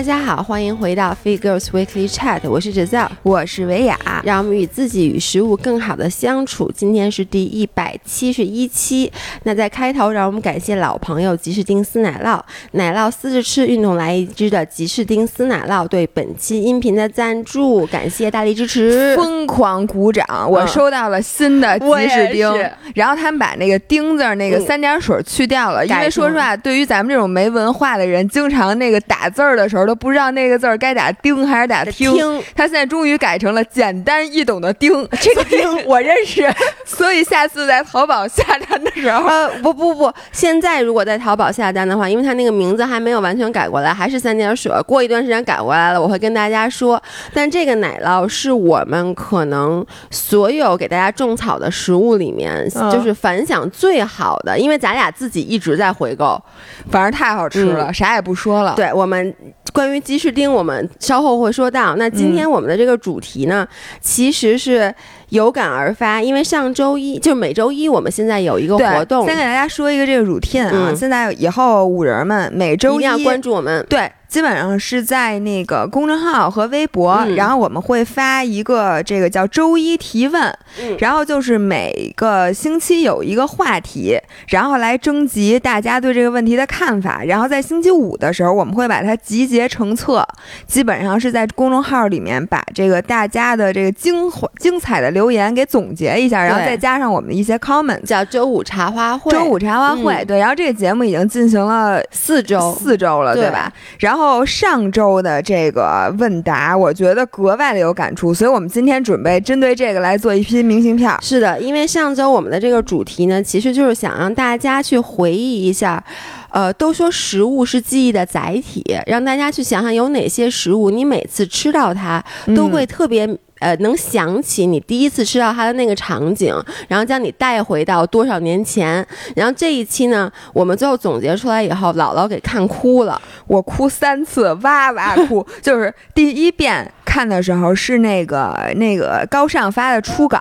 大家好，欢迎回到 Fit Girls Weekly Chat，我是 Giselle，，我是维雅，让我们与自己与食物更好的相处。今天是第一百七十一期。那在开头，让我们感谢老朋友吉士丁斯奶酪，奶酪撕着吃，运动来一支的吉士丁斯奶酪对本期音频的赞助，感谢大力支持，疯狂鼓掌！我收到了新的吉士丁，然后他们把那个丁字那个三点水去掉了，因为说实话，对于咱们这种没文化的人，经常那个打字儿的时候都不知道那个字儿该打丁还是打听。他现在终于改成了简单易懂的丁，这个丁我认识，所以下次在淘宝下单的时候，呃，不不不，现在如果在淘宝下单的话，因为他那个名字还没有完全改过来，还是三点水。过一段时间改过来了，我会跟大家说。但这个奶酪是我们可能所有给大家种草的食物里面，就是反响最好的，因为咱俩自己一直在回购，反正太好吃了，啥也不说了。对我们。关于鸡翅丁，我们稍后会说到。那今天我们的这个主题呢，其实是有感而发，因为上周一就每周一，我们现在有一个活动。先给大家说一个这个 routine 啊，现在以后五人们每周一定要关注我们。对。基本上是在那个公众号和微博，然后我们会发一个这个叫周一提问，然后就是每个星期有一个话题，然后来征集大家对这个问题的看法，然后在星期五的时候我们会把它集结成册，基本上是在公众号里面把这个大家的这个精华精彩的留言给总结一下，然后再加上我们的一些 comment，叫周五茶话会。周五茶话会，对，然后这个节目已经进行了四周，四周了，对吧？然后。后上周的这个问答，我觉得格外的有感触，所以我们今天准备针对这个来做一批明信片。是的，因为上周我们的这个主题呢，其实就是想让大家去回忆一下，呃，都说食物是记忆的载体，让大家去想想有哪些食物，你每次吃到它都会特别。呃，能想起你第一次吃到它的那个场景，然后将你带回到多少年前。然后这一期呢，我们最后总结出来以后，姥姥给看哭了，我哭三次，哇哇哭。就是第一遍看的时候是那个那个高尚发的初稿，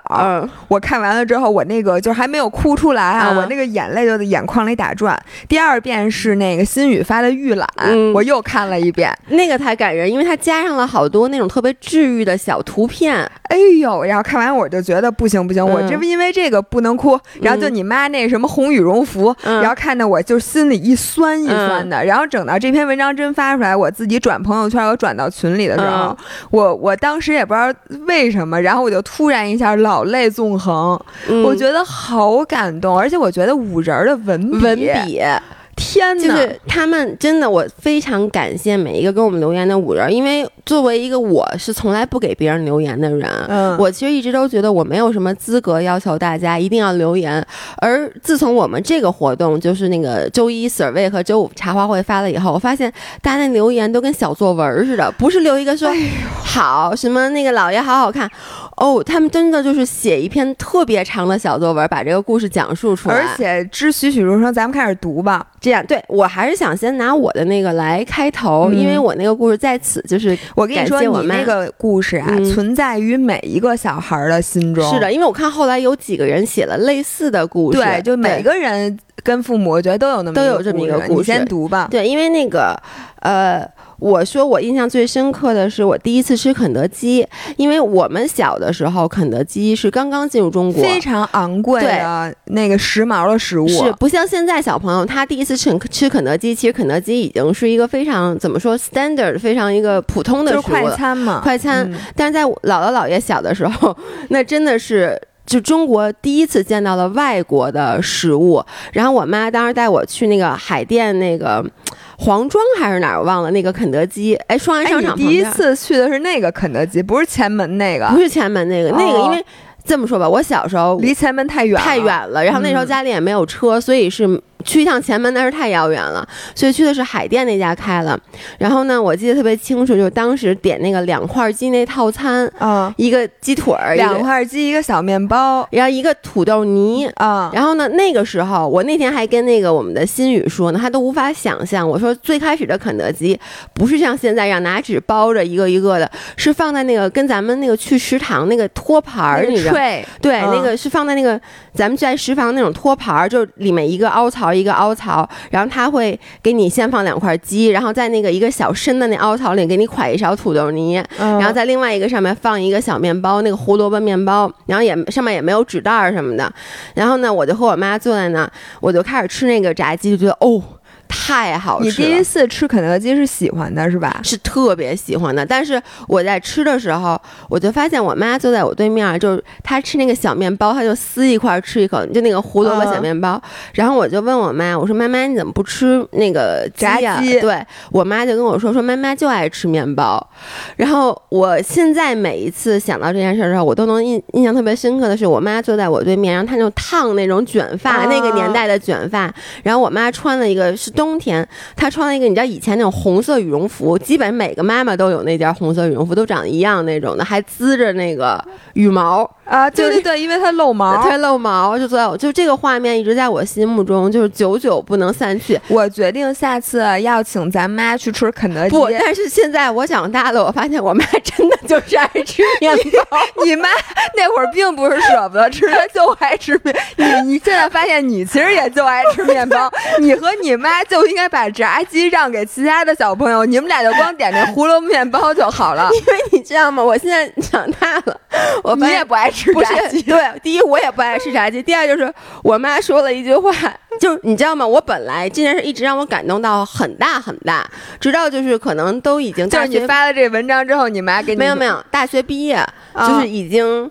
我看完了之后，我那个就还没有哭出来啊，我那个眼泪就在眼眶里打转。第二遍是那个新宇发的预览，我又看了一遍，那个才感人，因为它加上了好多那种特别治愈的小图片。哎呦！然后看完我就觉得不行不行，我这不因为这个不能哭。然后就你妈那什么红羽绒服，然后看的我就心里一酸一酸的。然后整到这篇文章真发出来，我自己转朋友圈，我转到群里的时候，我我我当时也不知道为什么，然后我就突然一下老泪纵横，我觉得好感动，而且我觉得五人的文文笔。天呐，就是他们真的，我非常感谢每一个给我们留言的五人，因为作为一个我是从来不给别人留言的人，嗯，我其实一直都觉得我没有什么资格要求大家一定要留言。而自从我们这个活动，就是那个周一 survey 和周五茶话会发了以后，我发现大家那留言都跟小作文似的，不是留一个说好什么那个老爷好好看。哦，他们真的就是写一篇特别长的小作文，把这个故事讲述出来，而且之栩栩如生。咱们开始读吧。这样，对我还是想先拿我的那个来开头，因为我那个故事在此就是我跟你说，你那个故事啊，存在于每一个小孩的心中。是的，因为我看后来有几个人写了类似的故事，对，就每个人跟父母，我觉得都有那么都有这么一个故事。你先读吧。对，因为那个，呃。我说我印象最深刻的是我第一次吃肯德基，因为我们小的时候肯德基是刚刚进入中国，非常昂贵的那个时髦的食物，是不像现在小朋友他第一次吃吃肯德基，其实肯德基已经是一个非常怎么说 standard 非常一个普通的食物，快餐嘛，快餐。但是在姥姥姥爷小的时候，那真的是就中国第一次见到了外国的食物。然后我妈当时带我去那个海淀那个。黄庄还是哪儿？我忘了那个肯德基。哎，双安商场第一次去的是那个肯德基，不是前门那个，不是前门那个，那个因为这么说吧，我小时候离前门太远太远了，然后那时候家里也没有车，所以是。去一趟前门那是太遥远了，所以去的是海淀那家开了。然后呢，我记得特别清楚，就是当时点那个两块鸡那套餐，啊，一个鸡腿儿，两块鸡，一个小面包，然后一个土豆泥，啊。然后呢，那个时候我那天还跟那个我们的新宇说呢，他都无法想象。我说最开始的肯德基不是像现在让拿纸包着一个一个的，是放在那个跟咱们那个去食堂那个托盘儿，你知道？对，那个是放在那个咱们在食堂那种托盘儿，就里面一个凹槽。槽一个凹槽，然后他会给你先放两块鸡，然后在那个一个小深的那凹槽里给你㧟一勺土豆泥，然后在另外一个上面放一个小面包，那个胡萝卜面包，然后也上面也没有纸袋什么的。然后呢，我就和我妈坐在那，我就开始吃那个炸鸡，就觉得哦。太好吃！你第一次吃肯德基是喜欢的是吧？是特别喜欢的。但是我在吃的时候，我就发现我妈坐在我对面，就是她吃那个小面包，她就撕一块吃一口，就那个胡萝卜小面包。然后我就问我妈，我说妈妈你怎么不吃那个炸鸡？对我妈就跟我说说妈妈就爱吃面包。然后我现在每一次想到这件事的时候，我都能印印象特别深刻的是，我妈坐在我对面，然后她就烫那种卷发，那个年代的卷发。然后我妈穿了一个是。冬天，她穿了一个你知道以前那种红色羽绒服，基本每个妈妈都有那件红色羽绒服，都长得一样那种的，还滋着那个羽毛。啊，对对对，因为它露毛，它露毛，就坐在就这个画面一直在我心目中，就是久久不能散去。我决定下次要请咱妈去吃肯德基。不，但是现在我长大了，我发现我妈真的就是爱吃面包。你妈那会儿并不是舍不得吃，她就爱吃面。你你现在发现你其实也就爱吃面包，你和你妈。就应该把炸鸡让给其他的小朋友，你们俩就光点那胡萝卜面包就好了。因为你知道吗？我现在长大了，我你也不爱吃炸鸡。对，第一我也不爱吃炸鸡，第二就是我妈说了一句话，就你知道吗？我本来这件事一直让我感动到很大很大，直到就是可能都已经就是你发了这文章之后，你妈给你没有没有大学毕业就是已经。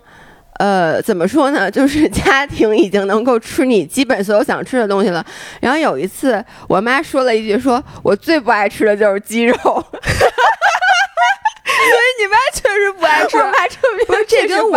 呃，怎么说呢？就是家庭已经能够吃你基本所有想吃的东西了。然后有一次，我妈说了一句：“说我最不爱吃的就是鸡肉。”所以你妈确实不爱吃。我妈不是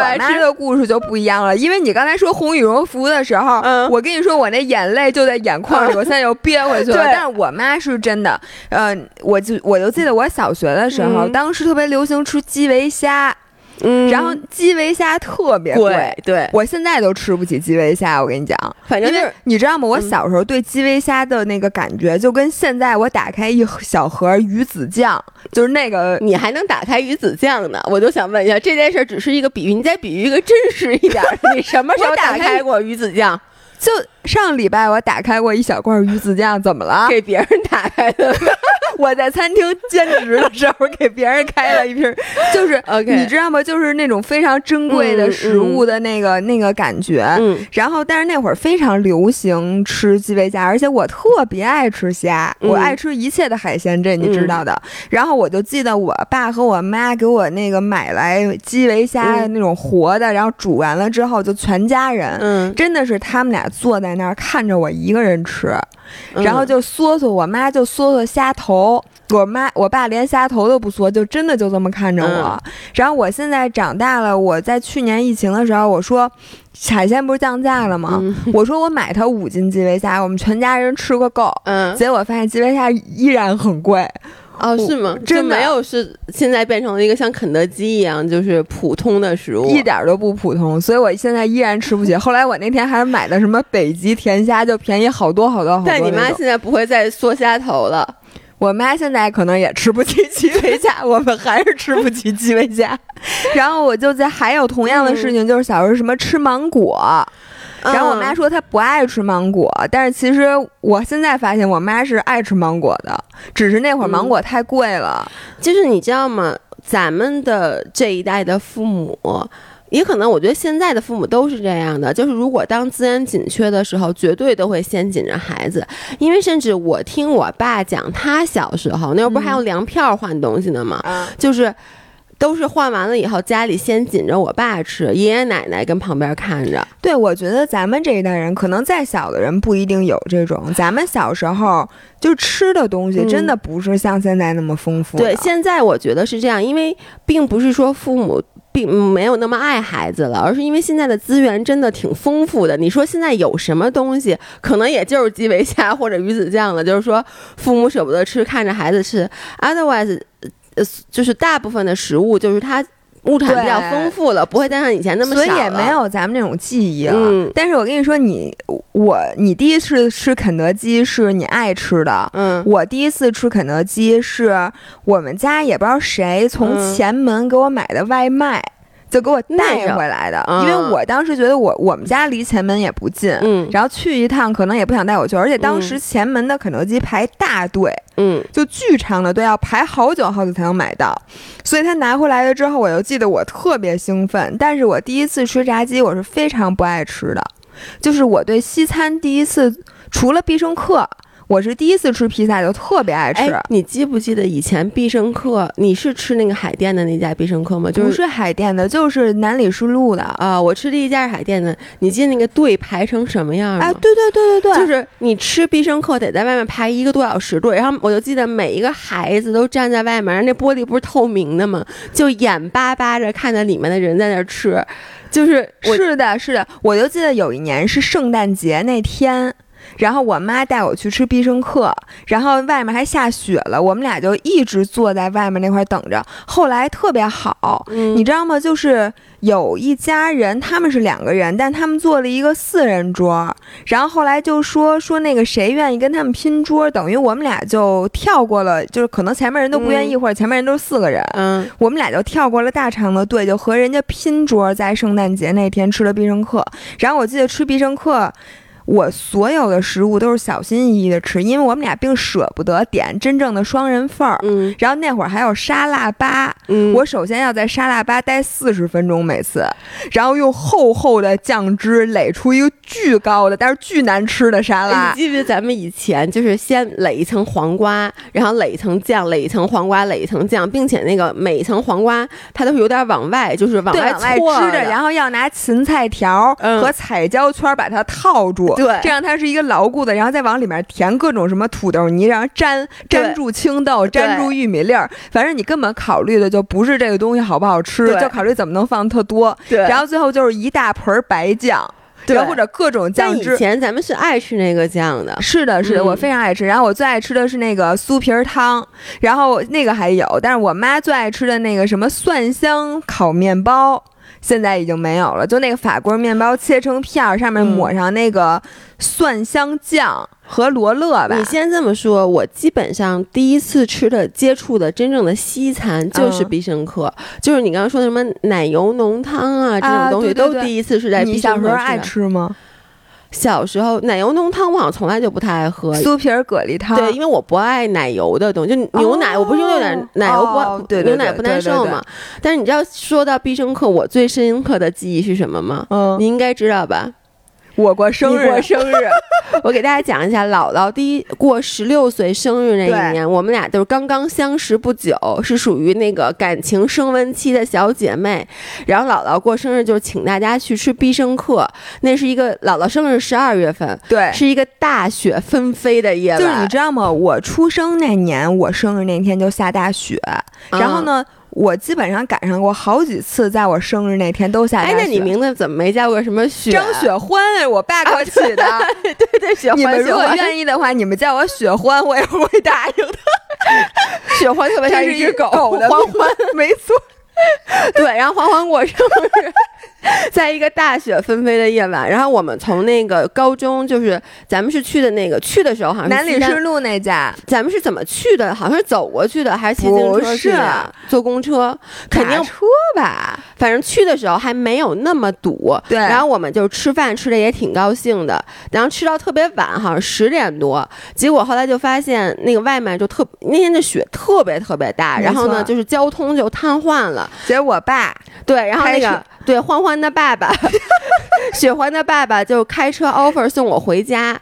这跟我妈的故事就不一样了。因为你刚才说红羽绒服的时候，我跟你说我那眼泪就在眼眶里，我现在又憋回去了。但是我妈是真的，呃，我就我就记得我小学的时候，当时特别流行吃基围虾。嗯，然后基围虾特别贵，对我现在都吃不起基围虾。我跟你讲，反正就是你知道吗？我小时候对基围虾的那个感觉，就跟现在我打开一小盒鱼子酱，就是那个你还能打开鱼子酱呢？我就想问一下，这件事只是一个比喻，你再比喻一个真实一点，你什么时候打开过鱼子酱？就上礼拜我打开过一小罐鱼子酱，怎么了？给别人打开的。我在餐厅兼职的时候给别人开了一瓶，就是你知道吗？就是那种非常珍贵的食物的那个那个感觉。嗯。然后，但是那会儿非常流行吃基围虾，而且我特别爱吃虾，我爱吃一切的海鲜，这你知道的。然后我就记得我爸和我妈给我那个买来基围虾那种活的，然后煮完了之后就全家人，嗯，真的是他们俩坐在那儿看着我一个人吃。然后就嗦嗦，我妈就嗦嗦虾头，我妈我爸连虾头都不嗦，就真的就这么看着我。然后我现在长大了，我在去年疫情的时候，我说海鲜不是降价了吗？我说我买它五斤基围虾，我们全家人吃个够。嗯，结果发现基围虾依然很贵。哦，是吗？真没有，是现在变成了一个像肯德基一样，就是普通的食物，一点都不普通。所以我现在依然吃不起。后来我那天还买的什么北极甜虾，就便宜好多好多好多。但你妈现在不会再缩虾头了，我妈现在可能也吃不起基围 虾，我们还是吃不起基围虾。然后我就在还有同样的事情，就是小时候什么吃芒果。然后我妈说她不爱吃芒果，但是其实我现在发现我妈是爱吃芒果的，只是那会儿芒果太贵了。就是你知道吗？咱们的这一代的父母，也可能我觉得现在的父母都是这样的，就是如果当资源紧缺的时候，绝对都会先紧着孩子。因为甚至我听我爸讲，他小时候那会儿不是还用粮票换东西呢吗？就是。都是换完了以后，家里先紧着我爸吃，爷爷奶奶跟旁边看着。对，我觉得咱们这一代人，可能再小的人不一定有这种。咱们小时候就吃的东西，真的不是像现在那么丰富。对，现在我觉得是这样，因为并不是说父母并没有那么爱孩子了，而是因为现在的资源真的挺丰富的。你说现在有什么东西，可能也就是基围虾或者鱼子酱了，就是说父母舍不得吃，看着孩子吃。Otherwise。呃，就是大部分的食物，就是它物产比较丰富了，不会再像以前那么少所以也没有咱们那种记忆了。但是我跟你说，你我你第一次吃肯德基是你爱吃的，嗯，我第一次吃肯德基是我们家也不知道谁从前门给我买的外卖。就给我带回来的。因为我当时觉得我我们家离前门也不近，嗯，然后去一趟可能也不想带我去，而且当时前门的肯德基排大队，嗯，就巨长的队，要排好久好久才能买到。所以他拿回来了之后，我就记得我特别兴奋。但是我第一次吃炸鸡，我是非常不爱吃的，就是我对西餐第一次除了必胜客。我是第一次吃披萨，就特别爱吃。你记不记得以前必胜客？你是吃那个海淀的那家必胜客吗？不是海淀的，就是南礼士路的啊。我吃第一家是海淀的。你记得那个队排成什么样吗？哎，对对对对对，就是你吃必胜客得在外面排一个多小时队，然后我就记得每一个孩子都站在外面，那玻璃不是透明的吗？就眼巴巴着看着里面的人在那吃，就是是的，是的。我就记得有一年是圣诞节那天。然后我妈带我去吃必胜客，然后外面还下雪了，我们俩就一直坐在外面那块等着。后来特别好，你知道吗？就是有一家人，他们是两个人，但他们坐了一个四人桌。然后后来就说说那个谁愿意跟他们拼桌，等于我们俩就跳过了，就是可能前面人都不愿意，或者前面人都是四个人，嗯，我们俩就跳过了大长的队，就和人家拼桌，在圣诞节那天吃了必胜客。然后我记得吃必胜客。我所有的食物都是小心翼翼的吃，因为我们俩并舍不得点真正的双人份儿。嗯，然后那会儿还有沙拉吧，嗯，我首先要在沙拉吧待四十分钟每次，然后用厚厚的酱汁垒出一个巨高的但是巨难吃的沙拉。你记不记得咱们以前就是先垒一层黄瓜，然后垒一层酱，垒一层黄瓜，垒一层酱，并且那个每一层黄瓜它都是有点往外，就是往外搓着，然后要拿芹菜条和彩椒圈把它套住。对，这样它是一个牢固的，然后再往里面填各种什么土豆泥，然后粘粘住青豆，粘住玉米粒儿。反正你根本考虑的就不是这个东西好不好吃，就考虑怎么能放特多。对，然后最后就是一大盆白酱，对，或者各种酱汁。以前咱们是爱吃那个酱的，是的，是的，我非常爱吃。然后我最爱吃的是那个酥皮儿汤，然后那个还有，但是我妈最爱吃的那个什么蒜香烤面包。现在已经没有了，就那个法棍面包切成片儿，上面抹上那个蒜香酱和罗勒吧。你先这么说，我基本上第一次吃的、接触的真正的西餐就是必胜客，就是你刚刚说的什么奶油浓汤啊这种东西，都第一次是在必胜客吃的。爱吃吗？小时候奶油浓汤我好像从来就不太爱喝，酥皮儿蛤蜊汤。对，因为我不爱奶油的东西，就牛奶，我不是有点奶油不牛奶不耐受嘛。但是你知道说到必胜客，我最深刻的记忆是什么吗？嗯，你应该知道吧。我过生日，过生日，我给大家讲一下，姥姥第一过十六岁生日那一年，我们俩都是刚刚相识不久，是属于那个感情升温期的小姐妹。然后姥姥过生日就是请大家去吃必胜客，那是一个姥姥生日十二月份，对，是一个大雪纷飞的夜晚。就是你知道吗？我出生那年，我生日那天就下大雪，然后呢？我基本上赶上过好几次，在我生日那天都下大雪。哎，那你名字怎么没叫过什么雪？张雪欢，我爸给我起的。对对，雪欢。你们如果愿意的话，你们叫我雪欢，我也会答应的。雪欢特别像一只狗，狗的欢欢，没错。对，然后欢欢过生日。在一个大雪纷飞的夜晚，然后我们从那个高中，就是咱们是去的那个去的时候，好像南礼士路那家，咱们是怎么去的？好像是走过去的，还是骑自行车去的？坐公车？肯定车吧。反正去的时候还没有那么堵。对。然后我们就吃饭，吃的也挺高兴的。然后吃到特别晚，好像十点多。结果后来就发现那个外卖就特那天的雪特别特别大，然后呢就是交通就瘫痪了。结果我爸对，然后那个。对，欢欢的爸爸，雪欢的爸爸就开车 offer 送我回家。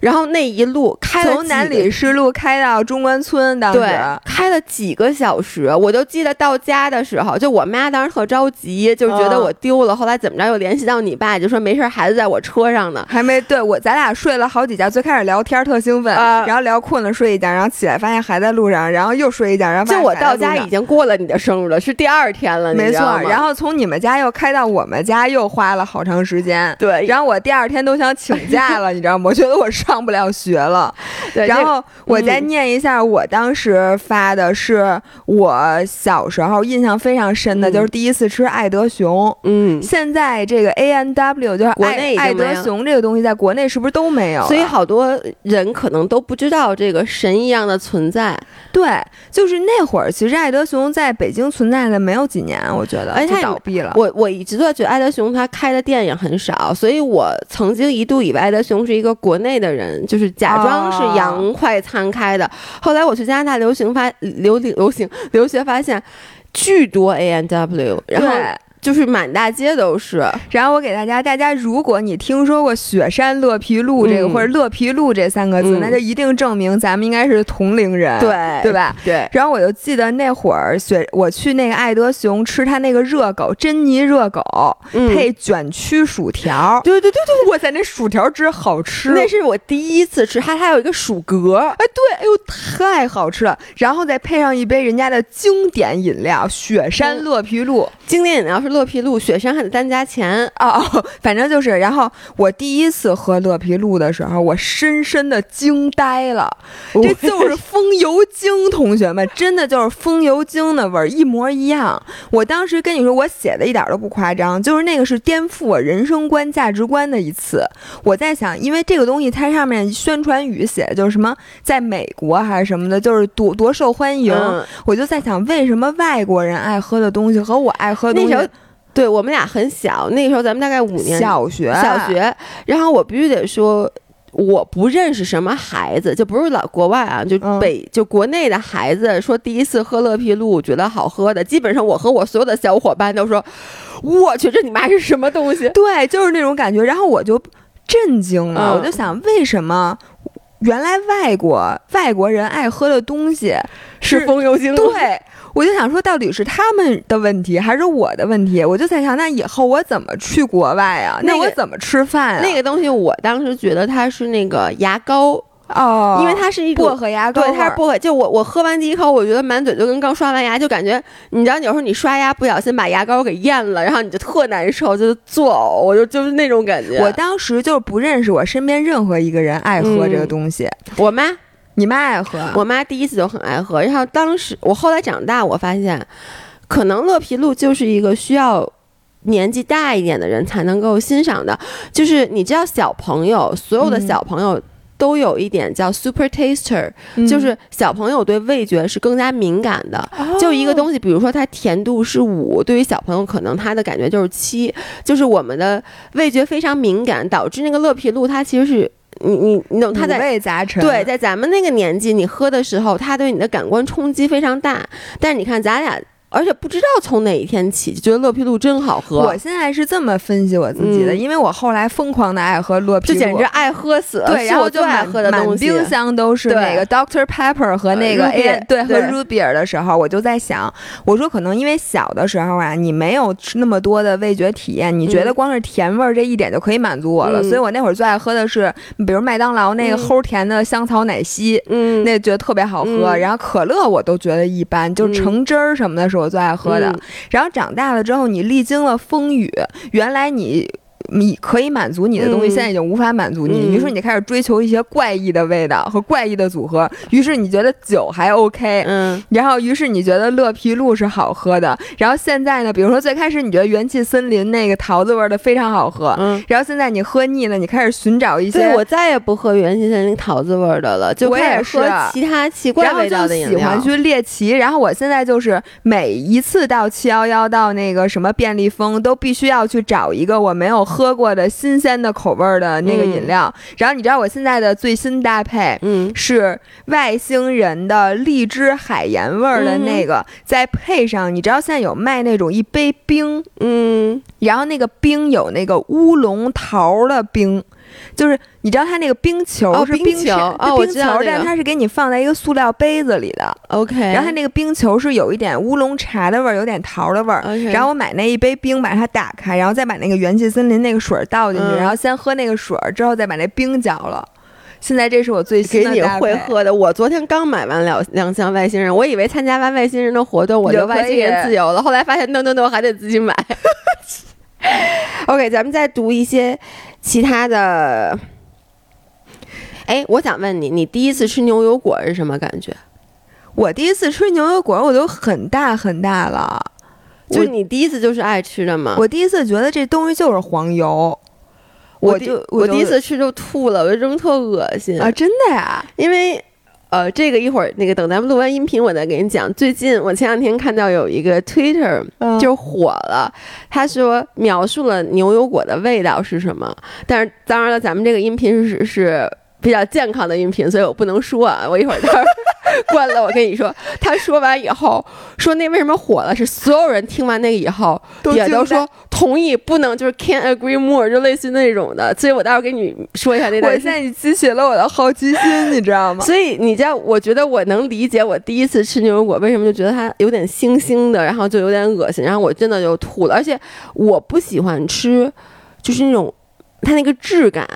然后那一路开从南礼士路开到中关村，当时开了几个小时，我就记得到家的时候，就我妈当时特着急，就觉得我丢了。后来怎么着又联系到你爸，就说没事，孩子在我车上呢，还没对我，咱俩睡了好几觉。最开始聊天特兴奋，然后聊困了睡一觉，然后起来发现还在路上，然后又睡一觉，然后就我到家已经过了你的生日了，是第二天了，没错。然后从你们家又开到我们家，又花了好长时间。对，然后我第二天都想请假了，你知道吗？我觉得我生上不了学了。对，然后我再念一下，我当时发的是我小时候印象非常深的，就是第一次吃爱德熊。嗯，现在这个 A N W 就是国内爱德熊这个东西，在国内是不是都没有？所以好多人可能都不知道这个神一样的存在。对，就是那会儿，其实爱德熊在北京存在的没有几年，我觉得，而且倒闭了。我我一直都觉得爱德熊它开的店也很少，所以我曾经一度以为爱德熊是一个国内的人，就是假装是洋快餐开的。后来我去加拿大留行发留流行留学，发现巨多 A N W，然后。就是满大街都是，然后我给大家，大家如果你听说过雪山乐皮路这个或者乐皮路这三个字，那就一定证明咱们应该是同龄人，对对吧？对。然后我就记得那会儿雪，我去那个爱德熊吃他那个热狗，珍妮热狗配卷曲薯条，对对对对，哇塞，那薯条真好吃，那是我第一次吃，它还有一个薯格，哎对，哎呦太好吃了，然后再配上一杯人家的经典饮料雪山乐皮露，经典饮料是。乐皮露，雪山还得单加钱哦，反正就是。然后我第一次喝乐皮露的时候，我深深的惊呆了。这 就是风油精，同学们，真的就是风油精的味儿，一模一样。我当时跟你说，我写的一点都不夸张，就是那个是颠覆我人生观、价值观的一次。我在想，因为这个东西它上面宣传语写的就是什么，在美国还是什么的，就是多多受欢迎。我就在想，为什么外国人爱喝的东西和我爱喝的东西？对我们俩很小，那个时候咱们大概五年小学，小学。然后我必须得说，我不认识什么孩子，就不是老国外啊，就北就国内的孩子说第一次喝乐皮露觉得好喝的，基本上我和我所有的小伙伴都说，我去，这你妈是什么东西？对，就是那种感觉。然后我就震惊了，我就想，为什么原来外国外国人爱喝的东西是风油精？对。我就想说，到底是他们的问题还是我的问题？我就在想，那以后我怎么去国外啊？那我怎么吃饭啊？那个东西，我当时觉得它是那个牙膏哦，因为它是一薄荷牙膏，对，它是薄荷。就我我喝完第一口，我觉得满嘴就跟刚刷完牙，就感觉你知道，有时候你刷牙不小心把牙膏给咽了，然后你就特难受，就作呕，我就就是那种感觉。我当时就不认识我身边任何一个人爱喝这个东西，我妈。你妈爱喝，我妈第一次就很爱喝。然后当时我后来长大，我发现，可能乐皮露就是一个需要年纪大一点的人才能够欣赏的。就是你知道，小朋友所有的小朋友都有一点叫 super taster，就是小朋友对味觉是更加敏感的。就一个东西，比如说它甜度是五，对于小朋友可能他的感觉就是七。就是我们的味觉非常敏感，导致那个乐皮露它其实是。你你你懂他在五味杂陈，对，在咱们那个年纪，你喝的时候，他对你的感官冲击非常大。但是你看咱俩。而且不知道从哪一天起就觉得乐皮露真好喝。我现在是这么分析我自己的，因为我后来疯狂的爱喝乐皮露，就简直爱喝死。对，然后就爱喝的满冰箱都是那个 Doctor Pepper 和那个 A 对和 Beer 的时候，我就在想，我说可能因为小的时候啊，你没有吃那么多的味觉体验，你觉得光是甜味儿这一点就可以满足我了，所以我那会儿最爱喝的是，比如麦当劳那个齁甜的香草奶昔，嗯，那觉得特别好喝。然后可乐我都觉得一般，就橙汁儿什么的是我最爱喝的。然后长大了之后，你历经了风雨，原来你。你可以满足你的东西，现在已经无法满足你。于是你开始追求一些怪异的味道和怪异的组合。于是你觉得酒还 OK，嗯，然后于是你觉得乐皮露是好喝的。然后现在呢，比如说最开始你觉得元气森林那个桃子味的非常好喝，嗯，然后现在你喝腻了，你开始寻找一些。对我再也不喝元气森林桃子味的了，就开始喝其他奇怪味道的饮料。喜欢去猎奇，然后我现在就是每一次到七幺幺到那个什么便利蜂，都必须要去找一个我没有。喝过的新鲜的口味的那个饮料，然后你知道我现在的最新搭配，嗯，是外星人的荔枝海盐味儿的那个，再配上你知道现在有卖那种一杯冰，嗯，然后那个冰有那个乌龙桃的冰。就是你知道它那个冰球是冰球啊，冰球，但它是给你放在一个塑料杯子里的。OK，然后它那个冰球是有一点乌龙茶的味儿，有点桃的味儿。然后我买那一杯冰，把它打开，然后再把那个元气森林那个水倒进去，然后先喝那个水，之后再把那冰搅了。现在这是我最新给你会喝的。我昨天刚买完两两箱外星人，我以为参加完外星人的活动我就外星人自由了，后来发现 no no no 还得自己买。OK，咱们再读一些。其他的，哎，我想问你，你第一次吃牛油果是什么感觉？我第一次吃牛油果，我都很大很大了。就你第一次就是爱吃的吗？我第一次觉得这东西就是黄油，我就我第一次吃就吐了，我就扔特恶心啊！真的呀？因为呃，这个一会儿那个等咱们录完音频，我再给你讲。最近我前两天看到有一个 Twitter 就火了，他说描述了牛油果的味道是什么，但是当然了，咱们这个音频是是。比较健康的音频，所以我不能说啊。我一会儿儿关了，我跟你说。他说完以后，说那为什么火了？是所有人听完那个以后，也都说同意，不能就是 can't agree more，就类似那种的。所以我待会儿给你说一下那段。我现在你激起了我的好奇心，你知道吗？所以你知道，我觉得我能理解我第一次吃牛油果为什么就觉得它有点腥腥的，然后就有点恶心，然后我真的就吐了。而且我不喜欢吃，就是那种它那个质感。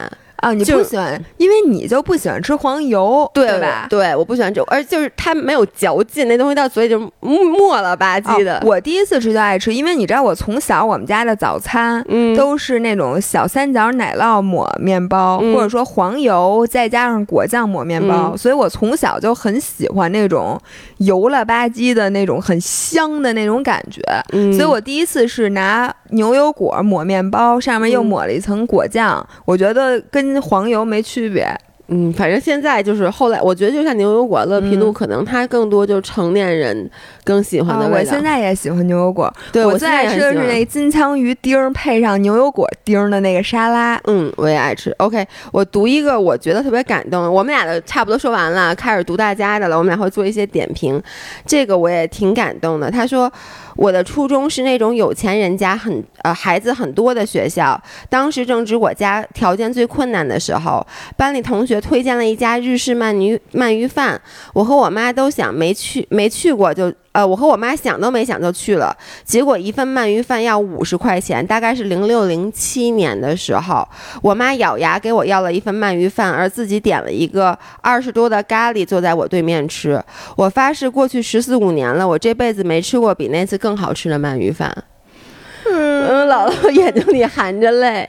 啊，你不喜欢，因为你就不喜欢吃黄油，对吧？对，我不喜欢这，而就是它没有嚼劲，那东西到嘴里就沫了吧唧的。我第一次吃就爱吃，因为你知道，我从小我们家的早餐都是那种小三角奶酪抹面包，或者说黄油再加上果酱抹面包，所以我从小就很喜欢那种油了吧唧的那种很香的那种感觉。所以我第一次是拿牛油果抹面包，上面又抹了一层果酱，我觉得跟黄油没区别。嗯，反正现在就是后来，我觉得就像牛油果、乐皮露，可能它更多就是成年人更喜欢的味道。我现在也喜欢牛油果，对我最爱吃的是那金枪鱼丁配上牛油果丁的那个沙拉。嗯，我也爱吃。OK，我读一个我觉得特别感动，我们俩的差不多说完了，开始读大家的了。我们俩会做一些点评，这个我也挺感动的。他说。我的初中是那种有钱人家很呃孩子很多的学校，当时正值我家条件最困难的时候，班里同学推荐了一家日式鳗鱼鳗鱼饭，我和我妈都想没去没去过就。呃，我和我妈想都没想就去了，结果一份鳗鱼饭要五十块钱，大概是零六零七年的时候，我妈咬牙给我要了一份鳗鱼饭，而自己点了一个二十多的咖喱，坐在我对面吃。我发誓，过去十四五年了，我这辈子没吃过比那次更好吃的鳗鱼饭。嗯，姥姥眼睛里含着泪。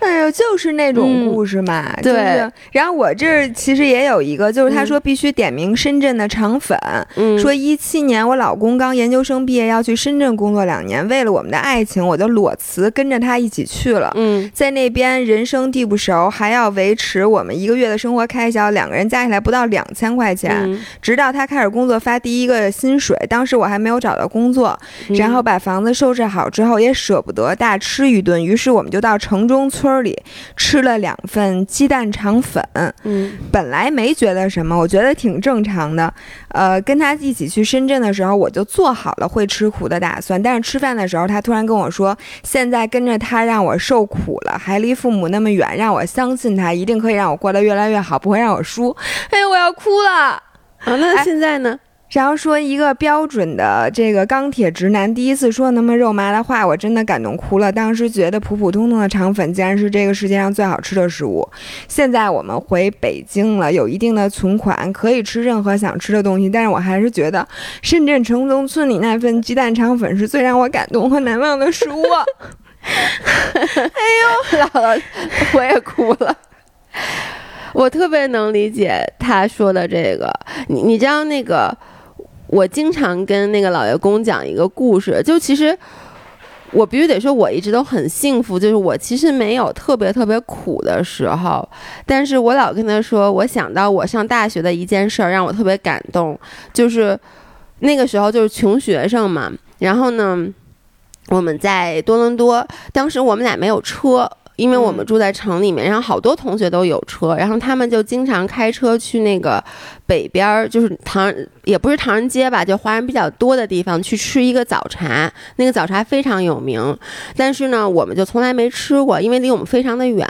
哎呦，就是那种故事嘛。对。然后我这儿其实也有一个，就是他说必须点名深圳的肠粉。嗯。说一七年我老公刚研究生毕业要去深圳工作两年，为了我们的爱情，我就裸辞跟着他一起去了。嗯。在那边人生地不熟，还要维持我们一个月的生活开销，两个人加起来不到两千块钱。直到他开始工作发第一个薪水，当时我还没有找到工作，然后把房子收拾好之后也舍不得大吃一顿，于是我们就到城中村。村里吃了两份鸡蛋肠粉，嗯，本来没觉得什么，我觉得挺正常的。呃，跟他一起去深圳的时候，我就做好了会吃苦的打算。但是吃饭的时候，他突然跟我说：“现在跟着他让我受苦了，还离父母那么远，让我相信他一定可以让我过得越来越好，不会让我输。”哎，我要哭了。啊，那现在呢？然后说一个标准的这个钢铁直男第一次说那么肉麻的话，我真的感动哭了。当时觉得普普通通的肠粉竟然是这个世界上最好吃的食物。现在我们回北京了，有一定的存款，可以吃任何想吃的东西。但是我还是觉得深圳城中村里那份鸡蛋肠粉是最让我感动和难忘的食物。哎呦，姥姥，我也哭了。我特别能理解他说的这个。你你知道那个？我经常跟那个老爷公讲一个故事，就其实我必须得说，我一直都很幸福，就是我其实没有特别特别苦的时候，但是我老跟他说，我想到我上大学的一件事儿，让我特别感动，就是那个时候就是穷学生嘛，然后呢，我们在多伦多，当时我们俩没有车。因为我们住在城里面，然后好多同学都有车，然后他们就经常开车去那个北边儿，就是唐也不是唐人街吧，就华人比较多的地方去吃一个早茶。那个早茶非常有名，但是呢，我们就从来没吃过，因为离我们非常的远。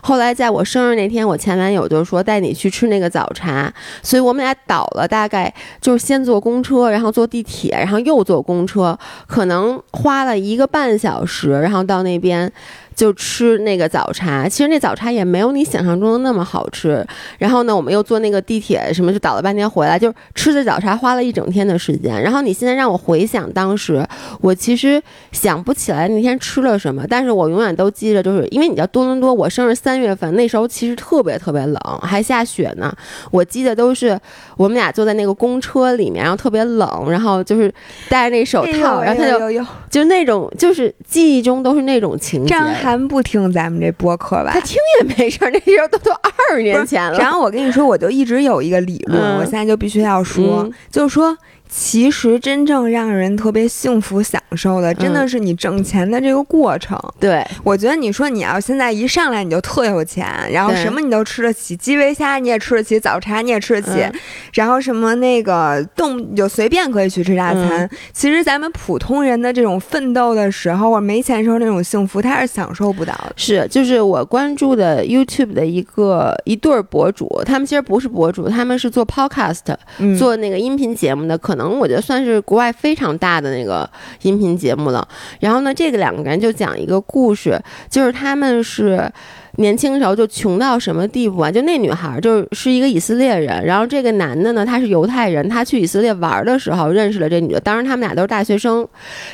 后来在我生日那天，我前男友就说带你去吃那个早茶，所以我们俩倒了大概就是先坐公车，然后坐地铁，然后又坐公车，可能花了一个半小时，然后到那边。就吃那个早茶，其实那早茶也没有你想象中的那么好吃。然后呢，我们又坐那个地铁，什么就倒了半天回来，就是吃的早茶花了一整天的时间。然后你现在让我回想当时，我其实想不起来那天吃了什么，但是我永远都记着，就是因为你知道多伦多，我生日三月份，那时候其实特别特别冷，还下雪呢。我记得都是我们俩坐在那个公车里面，然后特别冷，然后就是戴着那手套，然后他就就那种就是记忆中都是那种情节。张涵不听咱们这播客吧？他听也没事儿，那时候都都二十年前了。然后我跟你说，我就一直有一个理论，我现在就必须要说，就是说。其实真正让人特别幸福享受的，真的是你挣钱的这个过程。对，我觉得你说你要现在一上来你就特有钱，然后什么你都吃得起，基围虾你也吃得起，早茶你也吃得起，然后什么那个动你就随便可以去吃大餐。其实咱们普通人的这种奋斗的时候，或者没钱时候那种幸福，他是享受不到的。是，就是我关注的 YouTube 的一个一对博主，他们其实不是博主，他们是做 Podcast，做那个音频节目的，可。可能我觉得算是国外非常大的那个音频节目了。然后呢，这个两个人就讲一个故事，就是他们是年轻时候就穷到什么地步啊？就那女孩就是一个以色列人，然后这个男的呢，他是犹太人，他去以色列玩的时候认识了这女的。当时他们俩都是大学生，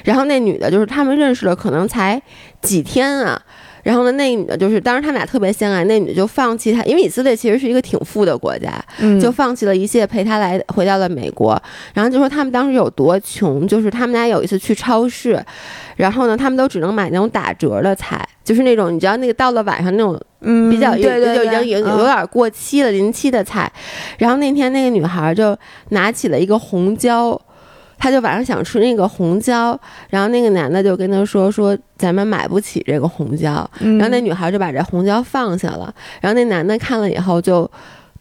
然后那女的就是他们认识了可能才几天啊。然后呢，那女的就是当时他们俩特别相爱，那女的就放弃他，因为以色列其实是一个挺富的国家，就放弃了一切陪他来回到了美国。然后就说他们当时有多穷，就是他们俩有一次去超市，然后呢，他们都只能买那种打折的菜，就是那种你知道那个到了晚上那种比较就已经有有点过期了临期的菜。然后那天那个女孩就拿起了一个红椒。他就晚上想吃那个红椒，然后那个男的就跟他说说咱们买不起这个红椒，然后那女孩就把这红椒放下了，然后那男的看了以后就。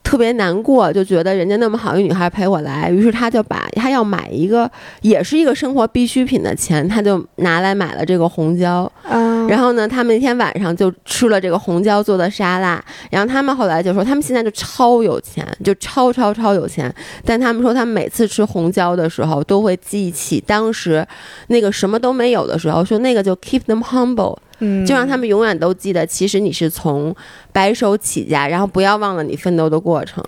特别难过，就觉得人家那么好一女孩陪我来，于是他就把他要买一个也是一个生活必需品的钱，他就拿来买了这个红椒。嗯，然后呢，他们那天晚上就吃了这个红椒做的沙拉。然后他们后来就说，他们现在就超有钱，就超超超有钱。但他们说，他们每次吃红椒的时候，都会记起当时那个什么都没有的时候，说那个就 keep them humble。嗯，就让他们永远都记得，其实你是从白手起家，然后不要忘了你奋斗的过程。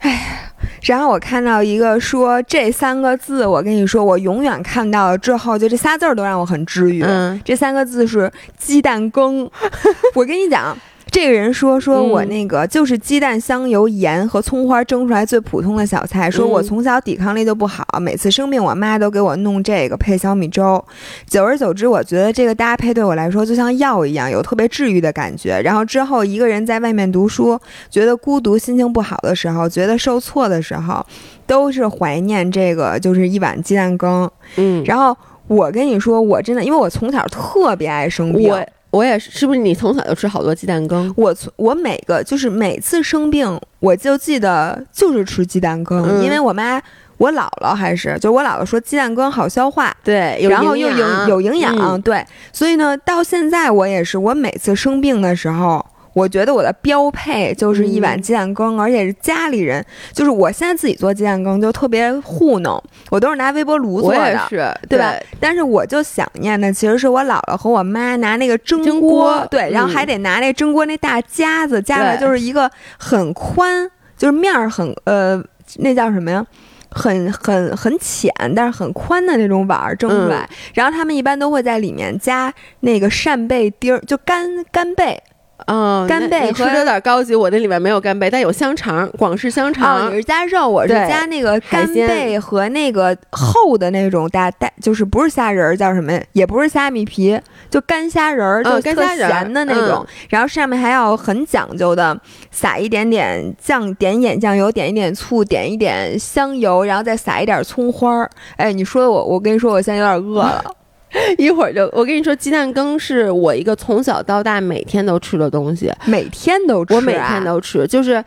哎，然后我看到一个说这三个字，我跟你说，我永远看到了之后，就这仨字儿都让我很治愈。嗯，这三个字是鸡蛋羹。我跟你讲。这个人说：“说我那个就是鸡蛋、香油、盐和葱花蒸出来最普通的小菜。说我从小抵抗力就不好，每次生病，我妈都给我弄这个配小米粥。久而久之，我觉得这个搭配对我来说就像药一样，有特别治愈的感觉。然后之后一个人在外面读书，觉得孤独、心情不好的时候，觉得受挫的时候，都是怀念这个，就是一碗鸡蛋羹。嗯，然后我跟你说，我真的，因为我从小特别爱生病。”我也是，是不是你从小就吃好多鸡蛋羹？我从我每个就是每次生病，我就记得就是吃鸡蛋羹，因为我妈我姥姥还是就我姥姥说鸡蛋羹好消化，对，然后又有有营养，对，所以呢，到现在我也是，我每次生病的时候。我觉得我的标配就是一碗鸡蛋羹，而且是家里人，就是我现在自己做鸡蛋羹就特别糊弄，我都是拿微波炉做的，是，对吧？但是我就想念的其实是我姥姥和我妈拿那个蒸锅，对，然后还得拿那蒸锅那大夹子，夹的就是一个很宽，就是面儿很呃，那叫什么呀？很很很浅，但是很宽的那种碗蒸出来，然后他们一般都会在里面加那个扇贝丁儿，就干干贝。嗯，干贝吃的有点高级，我那里面没有干贝，但有香肠，广式香肠。你是加肉，我是加那个干贝和那个厚的那种大带，就是不是虾仁儿，叫什么？也不是虾米皮，就干虾仁儿，就特咸的那种。然后上面还要很讲究的撒一点点酱，点一点酱油，点一点醋，点一点香油，然后再撒一点葱花儿。哎，你说我，我跟你说，我现在有点饿了。一会儿就，我跟你说，鸡蛋羹是我一个从小到大每天都吃的东西，每天都吃，我每天都吃，就是，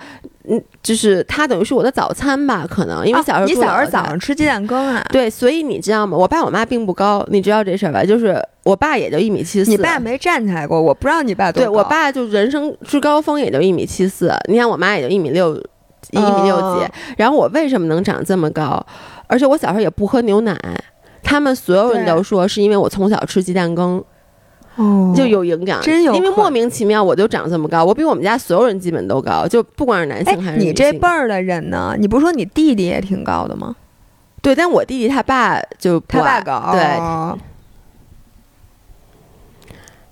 嗯，就是它等于是我的早餐吧，可能因为小时候你小时候早上吃鸡蛋羹啊？对，所以你知道吗？我爸我妈并不高，你知道这事儿吧？就是我爸也就一米七四，你爸没站起来过，我不知道你爸多对我爸就人生最高峰也就一米七四，你看我妈也就一米六，一米六几，然后我为什么能长这么高？而且我小时候也不喝牛奶。他们所有人都说是因为我从小吃鸡蛋羹，哦，就有营养，真有，因为莫名其妙我就长这么高，我比我们家所有人基本都高，就不管是男性还是性你这辈儿的人呢？你不是说你弟弟也挺高的吗？对，但我弟弟他爸就他爸高，对。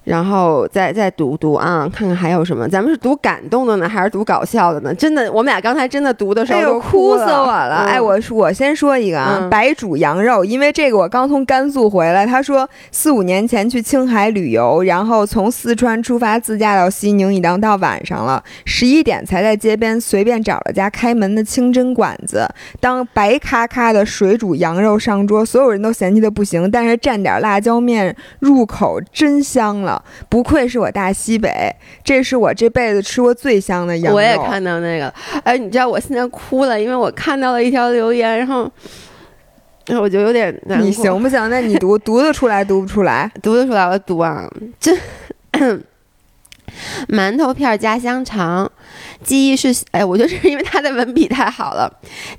然后再再读读啊，看看还有什么。咱们是读感动的呢，还是读搞笑的呢？真的，我们俩刚才真的读的时候都哭死我了。哎，我我先说一个啊，白煮羊肉，因为这个我刚从甘肃回来。他说四五年前去青海旅游，然后从四川出发自驾到西宁，已经到晚上了，十一点才在街边随便找了家开门的清真馆子。当白咔咔的水煮羊肉上桌，所有人都嫌弃的不行，但是蘸点辣椒面入口真香了。不愧是我大西北，这是我这辈子吃过最香的羊肉。我也看到那个，哎，你知道我现在哭了，因为我看到了一条留言，然后，然后我就有点难你行不行？那你读读得出来，读不出来？读得出来，我读啊，这。馒头片加香肠，记忆是哎，我觉得是因为他的文笔太好了。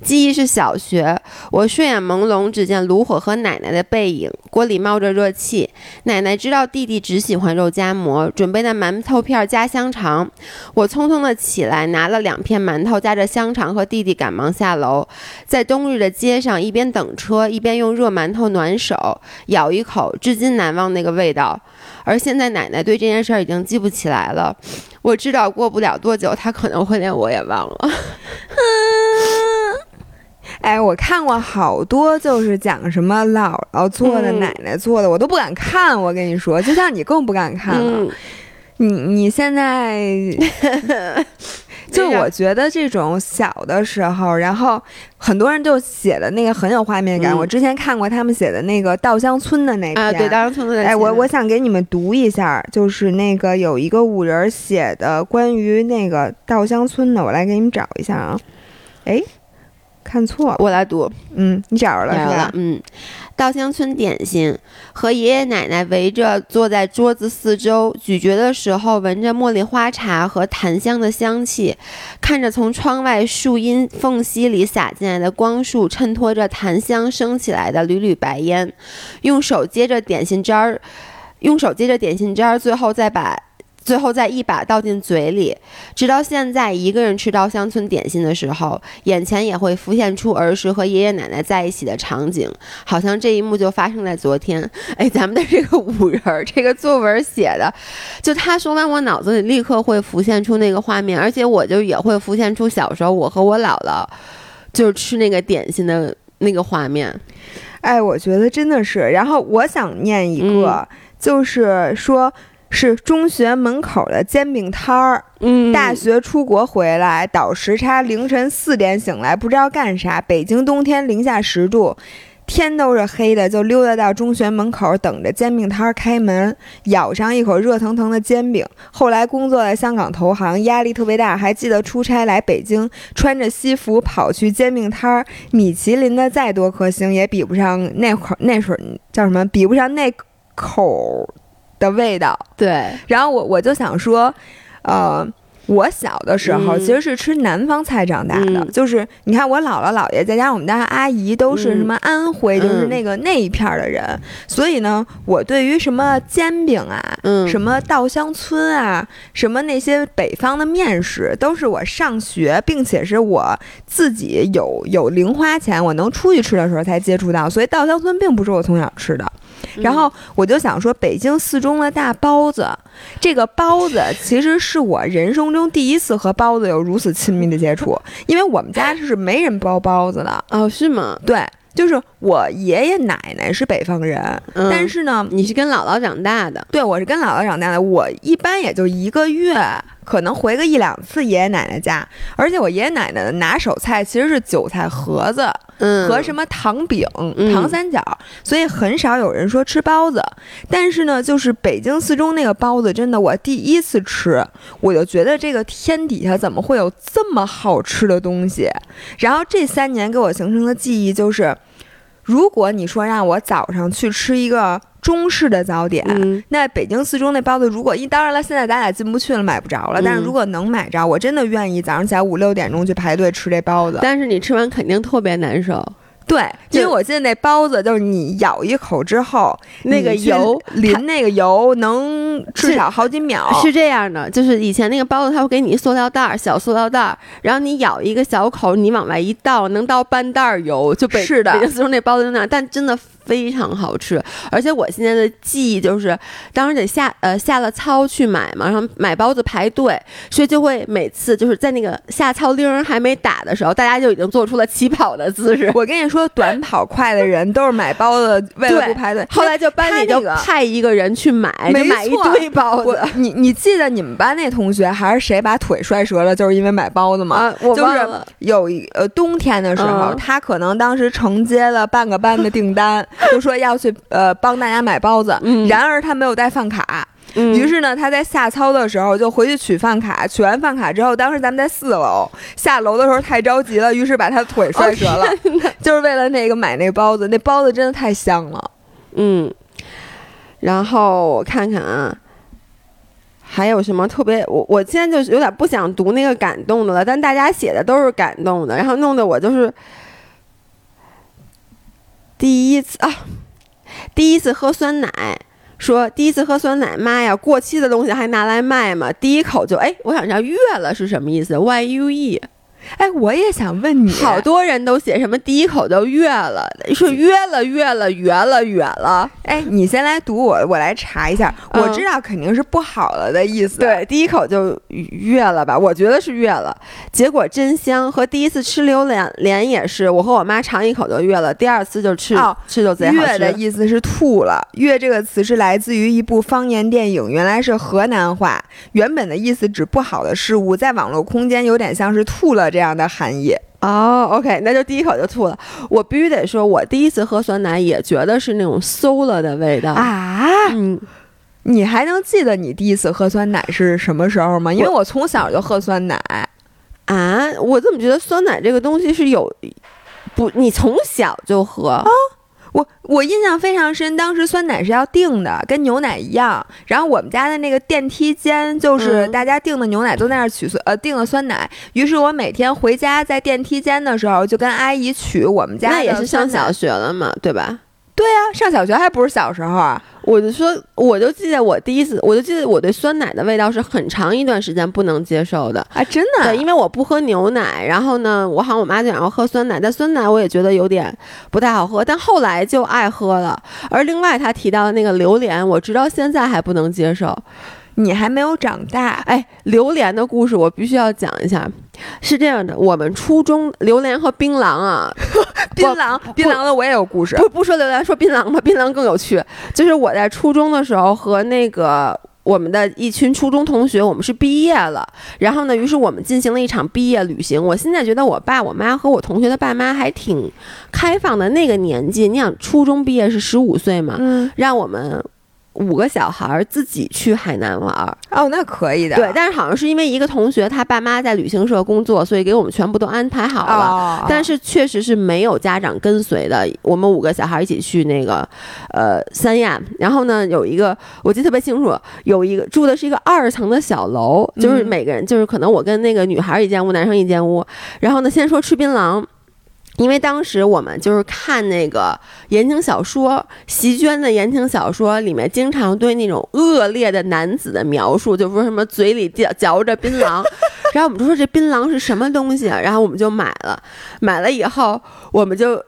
记忆是小学，我睡眼朦胧，只见炉火和奶奶的背影，锅里冒着热气。奶奶知道弟弟只喜欢肉夹馍，准备的馒头片加香肠。我匆匆的起来，拿了两片馒头夹着香肠，和弟弟赶忙下楼。在冬日的街上，一边等车，一边用热馒头暖手，咬一口，至今难忘那个味道。而现在奶奶对这件事儿已经记不起来了，我知道过不了多久，她可能会连我也忘了。哎，我看过好多，就是讲什么姥姥做的、奶奶做的，我都不敢看。我跟你说，就像你更不敢看了。你你现在。就我觉得这种小的时候，然后很多人就写的那个很有画面感。我之前看过他们写的那个稻香村的那篇，啊，对稻香村的。哎，我我想给你们读一下，就是那个有一个五人写的关于那个稻香村的，我来给你们找一下啊。哎。看错，我来读。嗯，你找着了是吧？嗯，稻香村点心，和爷爷奶奶围着坐在桌子四周，咀嚼的时候闻着茉莉花茶和檀香的香气，看着从窗外树荫缝隙里洒进来的光束，衬托着檀香升起来的缕缕白烟，用手接着点心渣儿，用手接着点心渣儿，最后再把。最后再一把倒进嘴里，直到现在，一个人吃到乡村点心的时候，眼前也会浮现出儿时和爷爷奶奶在一起的场景，好像这一幕就发生在昨天。哎，咱们的这个五人儿这个作文写的，就他说完，我脑子里立刻会浮现出那个画面，而且我就也会浮现出小时候我和我姥姥就是吃那个点心的那个画面。哎，我觉得真的是。然后我想念一个，就是说。是中学门口的煎饼摊儿。嗯，大学出国回来倒时差，凌晨四点醒来，不知道干啥。北京冬天零下十度，天都是黑的，就溜达到中学门口等着煎饼摊儿开门，咬上一口热腾腾的煎饼。后来工作在香港投行，压力特别大，还记得出差来北京，穿着西服跑去煎饼摊儿。米其林的再多颗星也比不上那会儿那会儿叫什么？比不上那口。的味道，对。然后我我就想说，呃，我小的时候其实是吃南方菜长大的，就是你看我姥姥姥爷再加上我们家阿姨都是什么安徽，就是那个那一片的人，所以呢，我对于什么煎饼啊，嗯，什么稻香村啊，什么那些北方的面食，都是我上学，并且是我自己有有零花钱，我能出去吃的时候才接触到，所以稻香村并不是我从小吃的。然后我就想说，北京四中的大包子，这个包子其实是我人生中第一次和包子有如此亲密的接触，因为我们家是没人包包子的哦，是吗？对，就是我爷爷奶奶是北方人，但是呢，你是跟姥姥长大的，对，我是跟姥姥长大的，我一般也就一个月。可能回个一两次爷爷奶奶家，而且我爷爷奶奶的拿手菜其实是韭菜盒子，嗯，和什么糖饼、糖三角，所以很少有人说吃包子。但是呢，就是北京四中那个包子，真的我第一次吃，我就觉得这个天底下怎么会有这么好吃的东西？然后这三年给我形成的记忆就是，如果你说让我早上去吃一个。中式的早点，那北京四中那包子，如果一当然了，现在咱俩进不去了，买不着了。但是如果能买着，我真的愿意早上起来五六点钟去排队吃这包子。但是你吃完肯定特别难受。对，因为我记得那包子就是你咬一口之后，那个油淋那个油能至少好几秒。是这样的，就是以前那个包子，它会给你塑料袋儿，小塑料袋儿，然后你咬一个小口，你往外一倒，能倒半袋儿油。就北是的，北京四中那包子那样，但真的。非常好吃，而且我现在的记忆就是，当时得下呃下了操去买嘛，然后买包子排队，所以就会每次就是在那个下操铃还没打的时候，大家就已经做出了起跑的姿势。我跟你说，短跑快的人都是买包子 为了不排队。后来就班里就派一个人去买，就买一堆包子。你你记得你们班那同学还是谁把腿摔折了，就是因为买包子吗？就是有一呃冬天的时候，他可能当时承接了半个班的订单。就说要去呃帮大家买包子，然而他没有带饭卡，于是呢他在下操的时候就回去取饭卡，取完饭卡之后，当时咱们在四楼下楼的时候太着急了，于是把他的腿摔折了，就是为了那个买那个包子，那包子真的太香了，嗯，然后我看看啊，还有什么特别？我我现在就有点不想读那个感动的了，但大家写的都是感动的，然后弄得我就是。第一次啊，第一次喝酸奶，说第一次喝酸奶，妈呀，过期的东西还拿来卖吗？第一口就哎，我想知道“月了”是什么意思？Y U E。哎，我也想问你，好多人都写什么第一口就越了，说约了约了约了约了。哎，你先来读我，我来查一下。我知道肯定是不好了的意思。对，第一口就越了吧？我觉得是越了。结果真香，和第一次吃榴莲莲也是，我和我妈尝一口就越了，第二次就吃哦吃就贼好吃。的意思是吐了。越这个词是来自于一部方言电影，原来是河南话，原本的意思指不好的事物，在网络空间有点像是吐了这样的含义哦，OK，那就第一口就吐了。我必须得说，我第一次喝酸奶也觉得是那种馊了的味道啊。嗯，你还能记得你第一次喝酸奶是什么时候吗？因为我从小就喝酸奶啊。我怎么觉得酸奶这个东西是有不？你从小就喝啊？我我印象非常深，当时酸奶是要订的，跟牛奶一样。然后我们家的那个电梯间，就是大家订的牛奶都在那儿取酸，呃，订了酸奶。于是我每天回家在电梯间的时候，就跟阿姨取我们家。那也是上小学了嘛，对吧？对啊，上小学还不是小时候啊！我就说，我就记得我第一次，我就记得我对酸奶的味道是很长一段时间不能接受的啊！真的，对，因为我不喝牛奶，然后呢，我好像我妈就想要喝酸奶，但酸奶我也觉得有点不太好喝，但后来就爱喝了。而另外他提到的那个榴莲，我直到现在还不能接受。你还没有长大，哎，榴莲的故事我必须要讲一下。是这样的，我们初中榴莲和槟榔啊，槟榔，槟榔的我也有故事。不不说榴莲，说槟榔吧，槟榔更有趣。就是我在初中的时候和那个我们的一群初中同学，我们是毕业了，然后呢，于是我们进行了一场毕业旅行。我现在觉得我爸我妈和我同学的爸妈还挺开放的。那个年纪，你想初中毕业是十五岁嘛，嗯，让我们。五个小孩自己去海南玩儿哦，那可以的。对，但是好像是因为一个同学他爸妈在旅行社工作，所以给我们全部都安排好了。但是确实是没有家长跟随的。我们五个小孩一起去那个呃三亚，然后呢有一个我记得特别清楚，有一个住的是一个二层的小楼，就是每个人就是可能我跟那个女孩一间屋，男生一间屋。然后呢，先说吃槟榔。因为当时我们就是看那个言情小说，席绢的言情小说里面经常对那种恶劣的男子的描述，就说什么嘴里嚼嚼着槟榔，然后我们就说这槟榔是什么东西，然后我们就买了，买了以后我们就。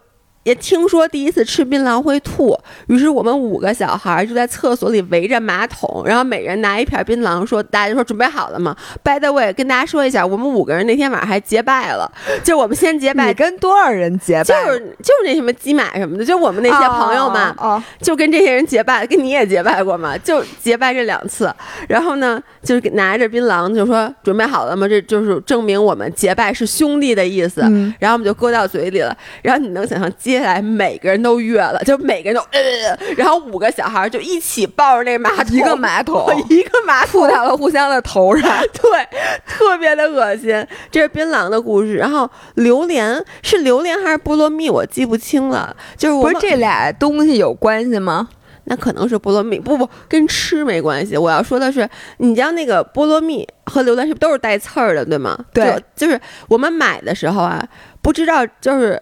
也听说第一次吃槟榔会吐，于是我们五个小孩就在厕所里围着马桶，然后每人拿一片槟榔，说大家说准备好了吗？By the way，跟大家说一下，我们五个人那天晚上还结拜了，就我们先结拜，跟多少人结拜？就是就是那什么鸡马什么的，就我们那些朋友们，就跟这些人结拜，跟你也结拜过嘛，就结拜这两次，然后呢，就是拿着槟榔，就说准备好了吗？这就是证明我们结拜是兄弟的意思，然后我们就搁到嘴里了，然后你能想象接下来每个人都约了，就每个人都呃，然后五个小孩就一起抱着那马桶，一个马桶，一个马吐到了互相的头上，对，特别的恶心。这是槟榔的故事，然后榴莲是榴莲还是菠萝蜜，我记不清了。就是不是这俩东西有关系吗？那可能是菠萝蜜，不不，跟吃没关系。我要说的是，你知道那个菠萝蜜和榴莲是都是带刺儿的，对吗？对，就是我们买的时候啊，不知道就是。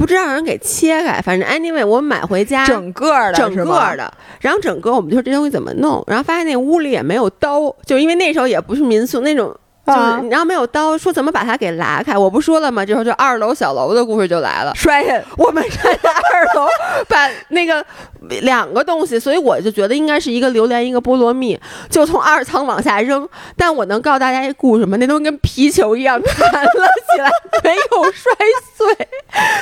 不知道让人给切开，反正 anyway 我买回家整个的，整个的，然后整个我们就说这东西怎么弄，然后发现那屋里也没有刀，就因为那时候也不是民宿那种。就是，然后没有刀，说怎么把它给拉开？我不说了吗？之后就二楼小楼的故事就来了，摔下，我们摔在二楼，把那个两个东西，所以我就觉得应该是一个榴莲，一个菠萝蜜，就从二层往下扔。但我能告诉大家一个故事吗？那东西跟皮球一样弹了起来，没有摔碎，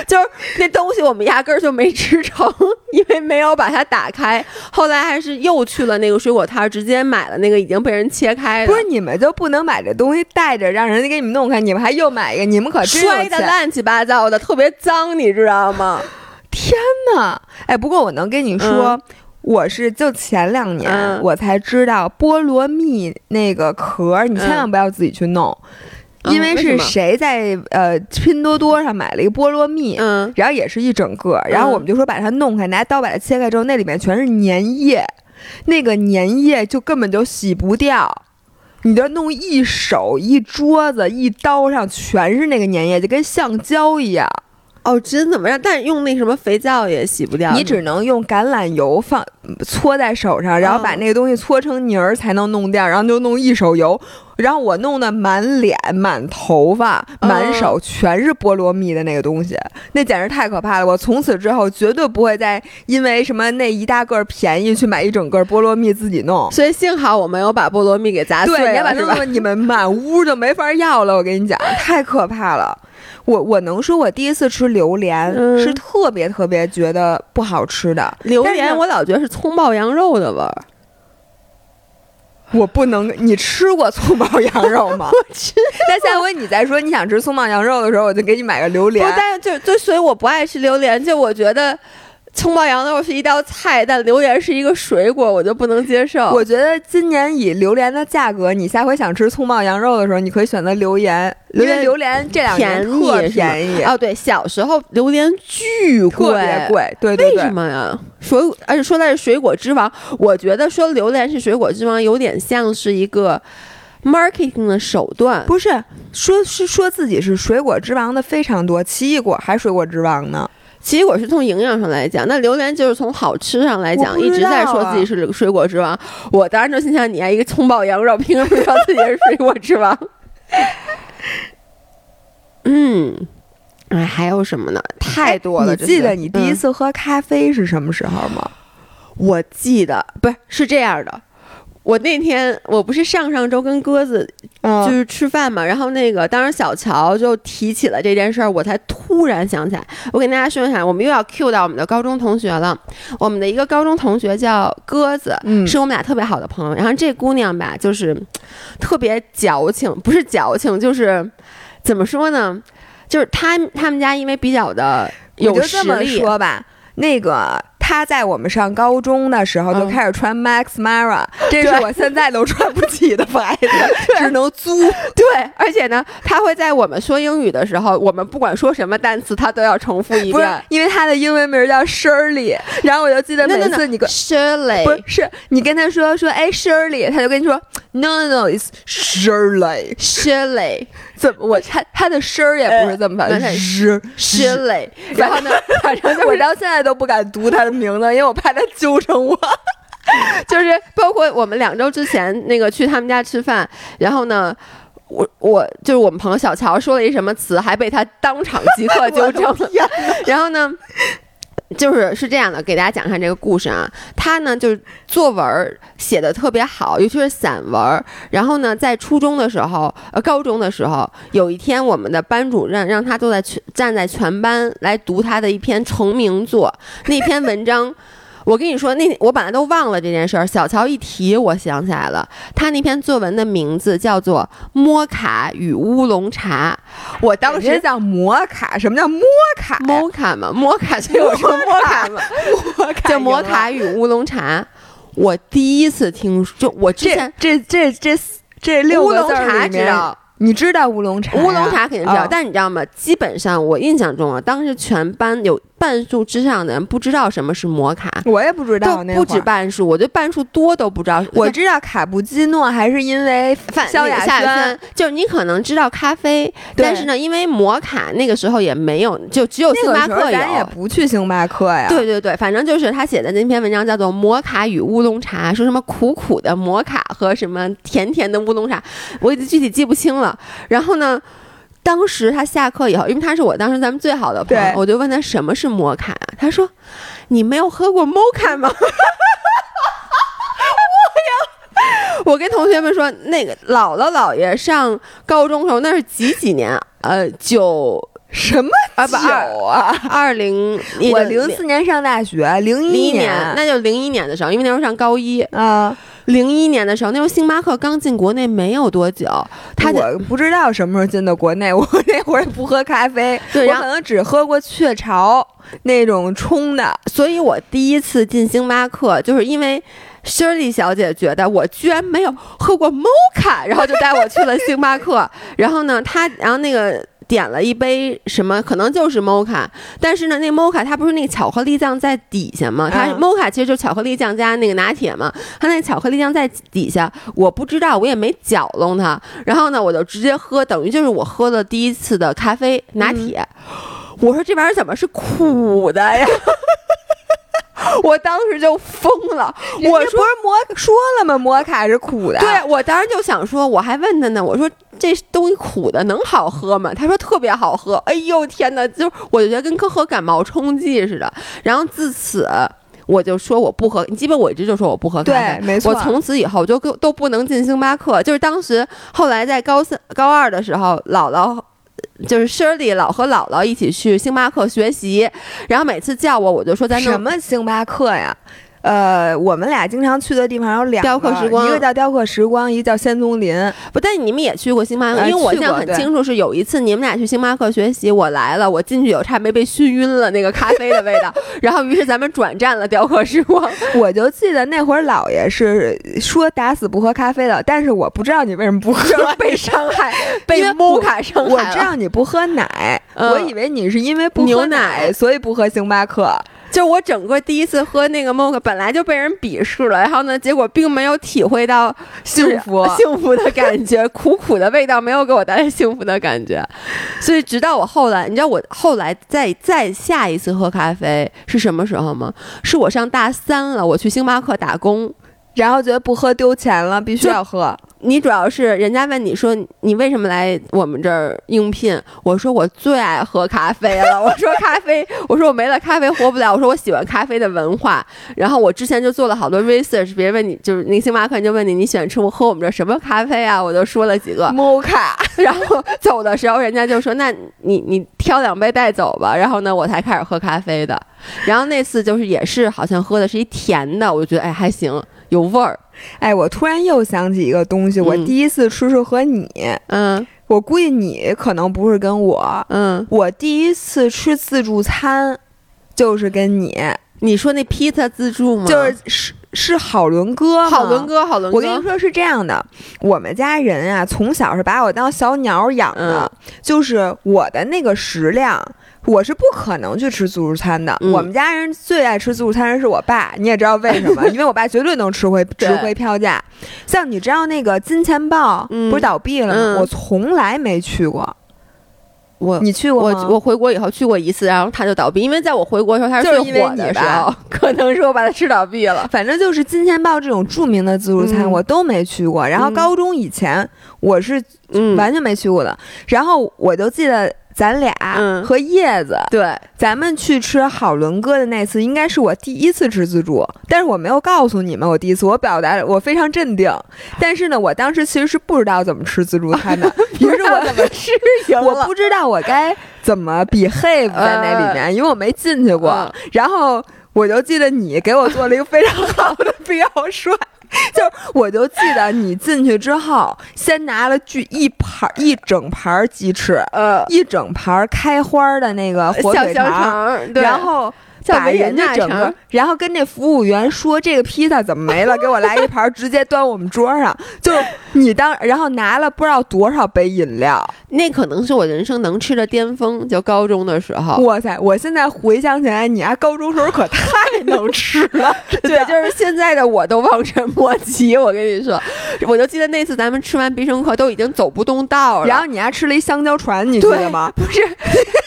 就是那东西我们压根儿就没吃成，因为没有把它打开。后来还是又去了那个水果摊，直接买了那个已经被人切开的。不是你们就不能买这东西？带着让人家给你们弄开，你们还又买一个，你们可摔的乱七八糟的，特别脏，你知道吗？天哪！哎，不过我能跟你说，我是就前两年我才知道菠萝蜜那个壳，你千万不要自己去弄，因为是谁在呃拼多多上买了一个菠萝蜜，嗯，然后也是一整个，然后我们就说把它弄开，拿刀把它切开之后，那里面全是粘液，那个粘液就根本就洗不掉。你就弄一手一桌子一刀上全是那个粘液，就跟橡胶一样。哦，真怎么样？但是用那什么肥皂也洗不掉。你只能用橄榄油放搓在手上，然后把那个东西搓成泥儿才能弄掉，然后就弄一手油。然后我弄的满脸、满头发、满手全是菠萝蜜的那个东西，那简直太可怕了！我从此之后绝对不会再因为什么那一大个便宜去买一整个菠萝蜜自己弄。所以幸好我没有把菠萝蜜给砸碎了，对，你把它弄，你们满屋就没法要了。我跟你讲，太可怕了。我我能说，我第一次吃榴莲是特别特别觉得不好吃的。榴莲我老觉得是葱爆羊肉的味儿。我不能，你吃过葱爆羊肉吗？我去。那下回你再说你想吃葱爆羊肉的时候，我就给你买个榴莲。但是就就所以我不爱吃榴莲，就我觉得。葱爆羊肉是一道菜，但榴莲是一个水果，我就不能接受。我觉得今年以榴莲的价格，你下回想吃葱爆羊肉的时候，你可以选择榴莲。因为榴莲这两年特便宜哦。对，小时候榴莲巨贵，特别贵。对对对。为什么呀？水而且说它是水果之王，我觉得说榴莲是水果之王，有点像是一个 marketing 的手段。不是说是说自己是水果之王的非常多，奇异果还水果之王呢。奇异果是从营养上来讲，那榴莲就是从好吃上来讲，一直在说自己是水果之王。我当然就心想，你还一个葱爆羊肉，凭什么说自己是水果之王？嗯，哎，还有什么呢？太多了。你记得你第一次喝咖啡是什么时候吗？我记得，不是是这样的。我那天我不是上上周跟鸽子就是吃饭嘛，然后那个当时小乔就提起了这件事儿，我才突然想起来。我跟大家说一下，我们又要 cue 到我们的高中同学了。我们的一个高中同学叫鸽子，是我们俩特别好的朋友。然后这姑娘吧，就是特别矫情，不是矫情，就是怎么说呢？就是他他们家因为比较的有实力，说吧，那个。他在我们上高中的时候就开始穿 Max Mara，这是我现在都穿不起的牌子，只能租。对，而且呢，他会在我们说英语的时候，我们不管说什么单词，他都要重复一遍。因为他的英文名叫 Shirley，然后我就记得每次你跟 Shirley 不是你跟他说说哎 Shirley，他就跟你说 No No No，It's Shirley Shirley。怎么我他他的声儿也不是这么发的，Shirley。然后呢，反正我到现在都不敢读他的。名字，因为我怕他纠正我，就是包括我们两周之前那个去他们家吃饭，然后呢，我我就是我们朋友小乔说了一什么词，还被他当场即刻纠正了，然后呢。就是是这样的，给大家讲一下这个故事啊。他呢，就是作文写的特别好，尤其是散文。然后呢，在初中的时候，呃，高中的时候，有一天我们的班主任让他坐在全站在全班来读他的一篇成名作，那篇文章。我跟你说，那我本来都忘了这件事儿。小乔一提，我想起来了。他那篇作文的名字叫做《摩卡与乌龙茶》。我当时叫摩卡，什么叫摩卡？摩 卡嘛，摩卡就有说摩卡嘛，摩卡叫摩卡与乌龙茶。我第一次听，就我之前这这这这六个字里面，你知道乌龙茶？乌龙茶肯定知道，但你知道吗？基本上我印象中啊，当时全班有。半数之上的人不知道什么是摩卡，我也不知道，不止半数，我觉得半数多都不知道。我知道卡布奇诺还是因为萧亚轩，就是你可能知道咖啡，但是呢，因为摩卡那个时候也没有，就只有星巴克有，咱也不去星巴克呀。对对对，反正就是他写的那篇文章叫做《摩卡与乌龙茶》，说什么苦苦的摩卡和什么甜甜的乌龙茶，我已经具体记不清了。然后呢？当时他下课以后，因为他是我当时咱们最好的朋友，我就问他什么是摩卡，他说：“你没有喝过摩卡吗？”我跟同学们说，那个姥姥姥爷上高中时候那是几几年？呃，九什么九啊？二零 我零四年上大学，零一年那就零一年的时候，因为那时候上高一啊。零一年的时候，那时候星巴克刚进国内没有多久，他我不知道什么时候进的国内。我那会儿不喝咖啡，我可能只喝过雀巢那种冲的。所以我第一次进星巴克，就是因为 Shirley 小姐觉得我居然没有喝过 Mocha，然后就带我去了星巴克。然后呢，她然后那个。点了一杯什么，可能就是 mocha，但是呢，那 mocha 它不是那个巧克力酱在底下吗？它 mocha 其实就是巧克力酱加那个拿铁嘛，它那巧克力酱在底下，我不知道，我也没搅弄它，然后呢，我就直接喝，等于就是我喝了第一次的咖啡拿铁。我说这玩意儿怎么是苦的呀？我当时就疯了，我说不是摩说了吗？摩卡是苦的。对，我当时就想说，我还问他呢，我说这东西苦的能好喝吗？他说特别好喝。哎呦天哪，就我就觉得跟喝感冒冲剂似的。然后自此我就说我不喝，你基本我一直就说我不喝咖啡。对，没错。我从此以后就都不能进星巴克。就是当时后来在高三、高二的时候，姥姥。就是 Shirley 老和姥姥一起去星巴克学习，然后每次叫我，我就说在那什么星巴克呀？呃，我们俩经常去的地方有两个，一个叫雕刻时光，一个叫仙踪林。不，但你们也去过星巴克，因为我现在很清楚，是有一次你们俩去星巴克学习，我来了，我进去有差没被熏晕了那个咖啡的味道，然后于是咱们转战了雕刻时光。我就记得那会儿姥爷是说打死不喝咖啡的，但是我不知道你为什么不喝，被伤害，被摩卡伤害。我知道你不喝奶，我以为你是因为不喝奶所以不喝星巴克。就我整个第一次喝那个 mocha，本来就被人鄙视了，然后呢，结果并没有体会到幸福。幸福的感觉，苦苦的味道没有给我带来幸福的感觉，所以直到我后来，你知道我后来再再下一次喝咖啡是什么时候吗？是我上大三了，我去星巴克打工，然后觉得不喝丢钱了，必须要喝。你主要是人家问你说你为什么来我们这儿应聘？我说我最爱喝咖啡了。我说咖啡，我说我没了咖啡活不了。我说我喜欢咖啡的文化。然后我之前就做了好多 research，别人问你就是那星巴克就问你你喜欢吃喝我们这什么咖啡啊？我就说了几个摩卡。然后走的时候人家就说那你你挑两杯带走吧。然后呢我才开始喝咖啡的。然后那次就是也是好像喝的是一甜的，我就觉得哎还行有味儿。哎，我突然又想起一个东西，我第一次吃是和你，嗯，我估计你可能不是跟我，嗯，我第一次吃自助餐就是跟你，你说那披萨自助吗？就是是是好伦哥，好伦哥，好伦哥。我跟你说是这样的，我们家人啊，从小是把我当小鸟养的，就是我的那个食量。我是不可能去吃自助餐的。我们家人最爱吃自助餐的是我爸，你也知道为什么？因为我爸绝对能吃回值回票价。像你知道那个金钱豹不是倒闭了吗？我从来没去过。我你去过我我回国以后去过一次，然后它就倒闭。因为在我回国的时候，它是最火的时候，可能是我把它吃倒闭了。反正就是金钱豹这种著名的自助餐，我都没去过。然后高中以前我是完全没去过的。然后我就记得。咱俩和叶子，对，咱们去吃好伦哥的那次，应该是我第一次吃自助，但是我没有告诉你们我第一次，我表达我非常镇定，但是呢，我当时其实是不知道怎么吃自助餐的，于是我怎么吃我不知道我该怎么 behave 在那里面，因为我没进去过，然后我就记得你给我做了一个非常好的 表率。就我就记得你进去之后，先拿了巨一盘一整盘鸡翅，呃，一整盘开花的那个火腿肠，然后把人家整个，然后跟那服务员说这个披萨怎么没了，给我来一盘，直接端我们桌上。就是你当，然后拿了不知道多少杯饮料，那可能是我人生能吃的巅峰，就高中的时候。哇塞！我现在回想起来，你啊，高中时候可太能吃了。对，就是现在的我都望尘莫及。我跟你说，我就记得那次咱们吃完必胜客都已经走不动道了，然后你还吃了一香蕉船，你记得吗？不是。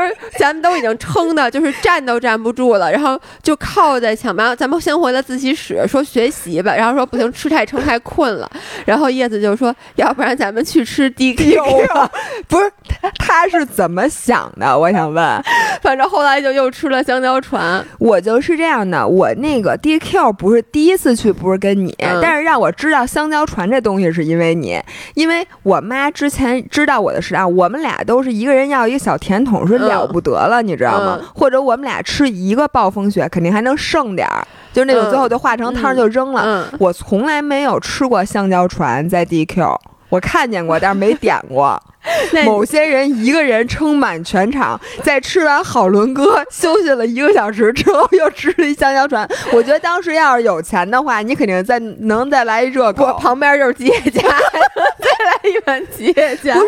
就是咱们都已经撑的，就是站都站不住了，然后就靠在墙边。咱们先回了自习室，说学习吧，然后说不行，吃太撑太困了。然后叶子就说，要不然咱们去吃 DQ 吧。不是，他是怎么想的？我想问。反正后来就又吃了香蕉船。我就是这样的，我那个 DQ 不是第一次去，不是跟你，但是让我知道香蕉船这东西是因为你，因为我妈之前知道我的时候，我们俩都是一个人要一个小甜筒。是了不得了，你知道吗？或者我们俩吃一个暴风雪，肯定还能剩点儿，就是那种最后就化成汤就扔了。我从来没有吃过香蕉船在 DQ，我看见过，但是没点过。某些人一个人撑满全场，在吃完好伦哥休息了一个小时之后，又吃了一香蕉船。我觉得当时要是有钱的话，你肯定再能再来一热狗，旁边就是吉野家，再来一碗吉野家。不是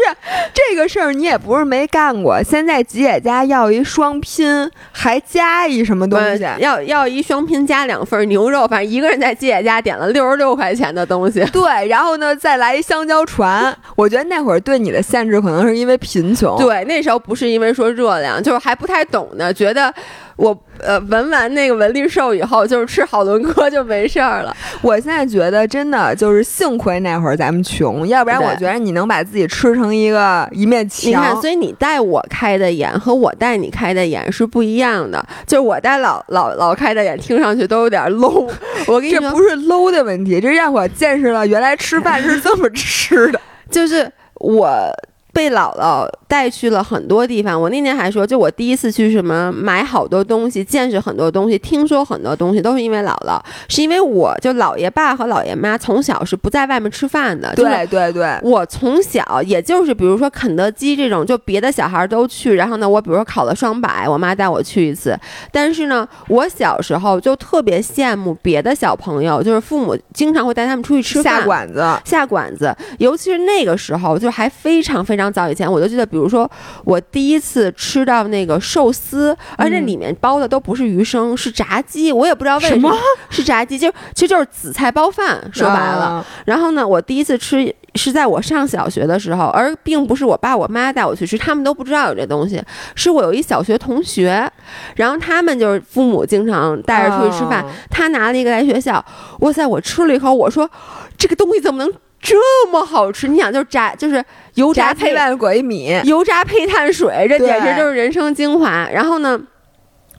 这个事儿，你也不是没干过。现在吉野家要一双拼，还加一什么东西？要要一双拼加两份牛肉，反正一个人在吉野家点了六十六块钱的东西。对，然后呢，再来一香蕉船。我觉得那会儿对你的限制可能是因为贫穷。对，那时候不是因为说热量，就是还不太懂呢，觉得。我呃闻完那个文丽寿以后，就是吃好伦哥就没事儿了。我现在觉得真的就是幸亏那会儿咱们穷，要不然我觉得你能把自己吃成一个一面墙。你看，所以你带我开的眼和我带你开的眼是不一样的。就是我带老老老开的眼，听上去都有点 low。我跟你说，这不是 low 的问题，这让我见识了原来吃饭是这么吃的。就是我。被姥姥带去了很多地方。我那年还说，就我第一次去什么买好多东西，见识很多东西，听说很多东西，都是因为姥姥。是因为我就姥爷爸和姥爷妈从小是不在外面吃饭的。对对对。我从小也就是比如说肯德基这种，就别的小孩都去，然后呢，我比如说考了双百，我妈带我去一次。但是呢，我小时候就特别羡慕别的小朋友，就是父母经常会带他们出去吃饭，下馆子，下馆子。尤其是那个时候，就还非常非常。早以前我就记得，比如说我第一次吃到那个寿司，而且里面包的都不是鱼生，是炸鸡。我也不知道为什么是炸鸡，就其实就是紫菜包饭。说白了，然后呢，我第一次吃是在我上小学的时候，而并不是我爸我妈带我去吃，他们都不知道有这东西。是我有一小学同学，然后他们就是父母经常带着出去吃饭，他拿了一个来学校。哇塞，我吃了一口，我说这个东西怎么能？这么好吃，你想就是炸，就是油炸配万鬼米，油炸配碳水，这简直就是人生精华。然后呢，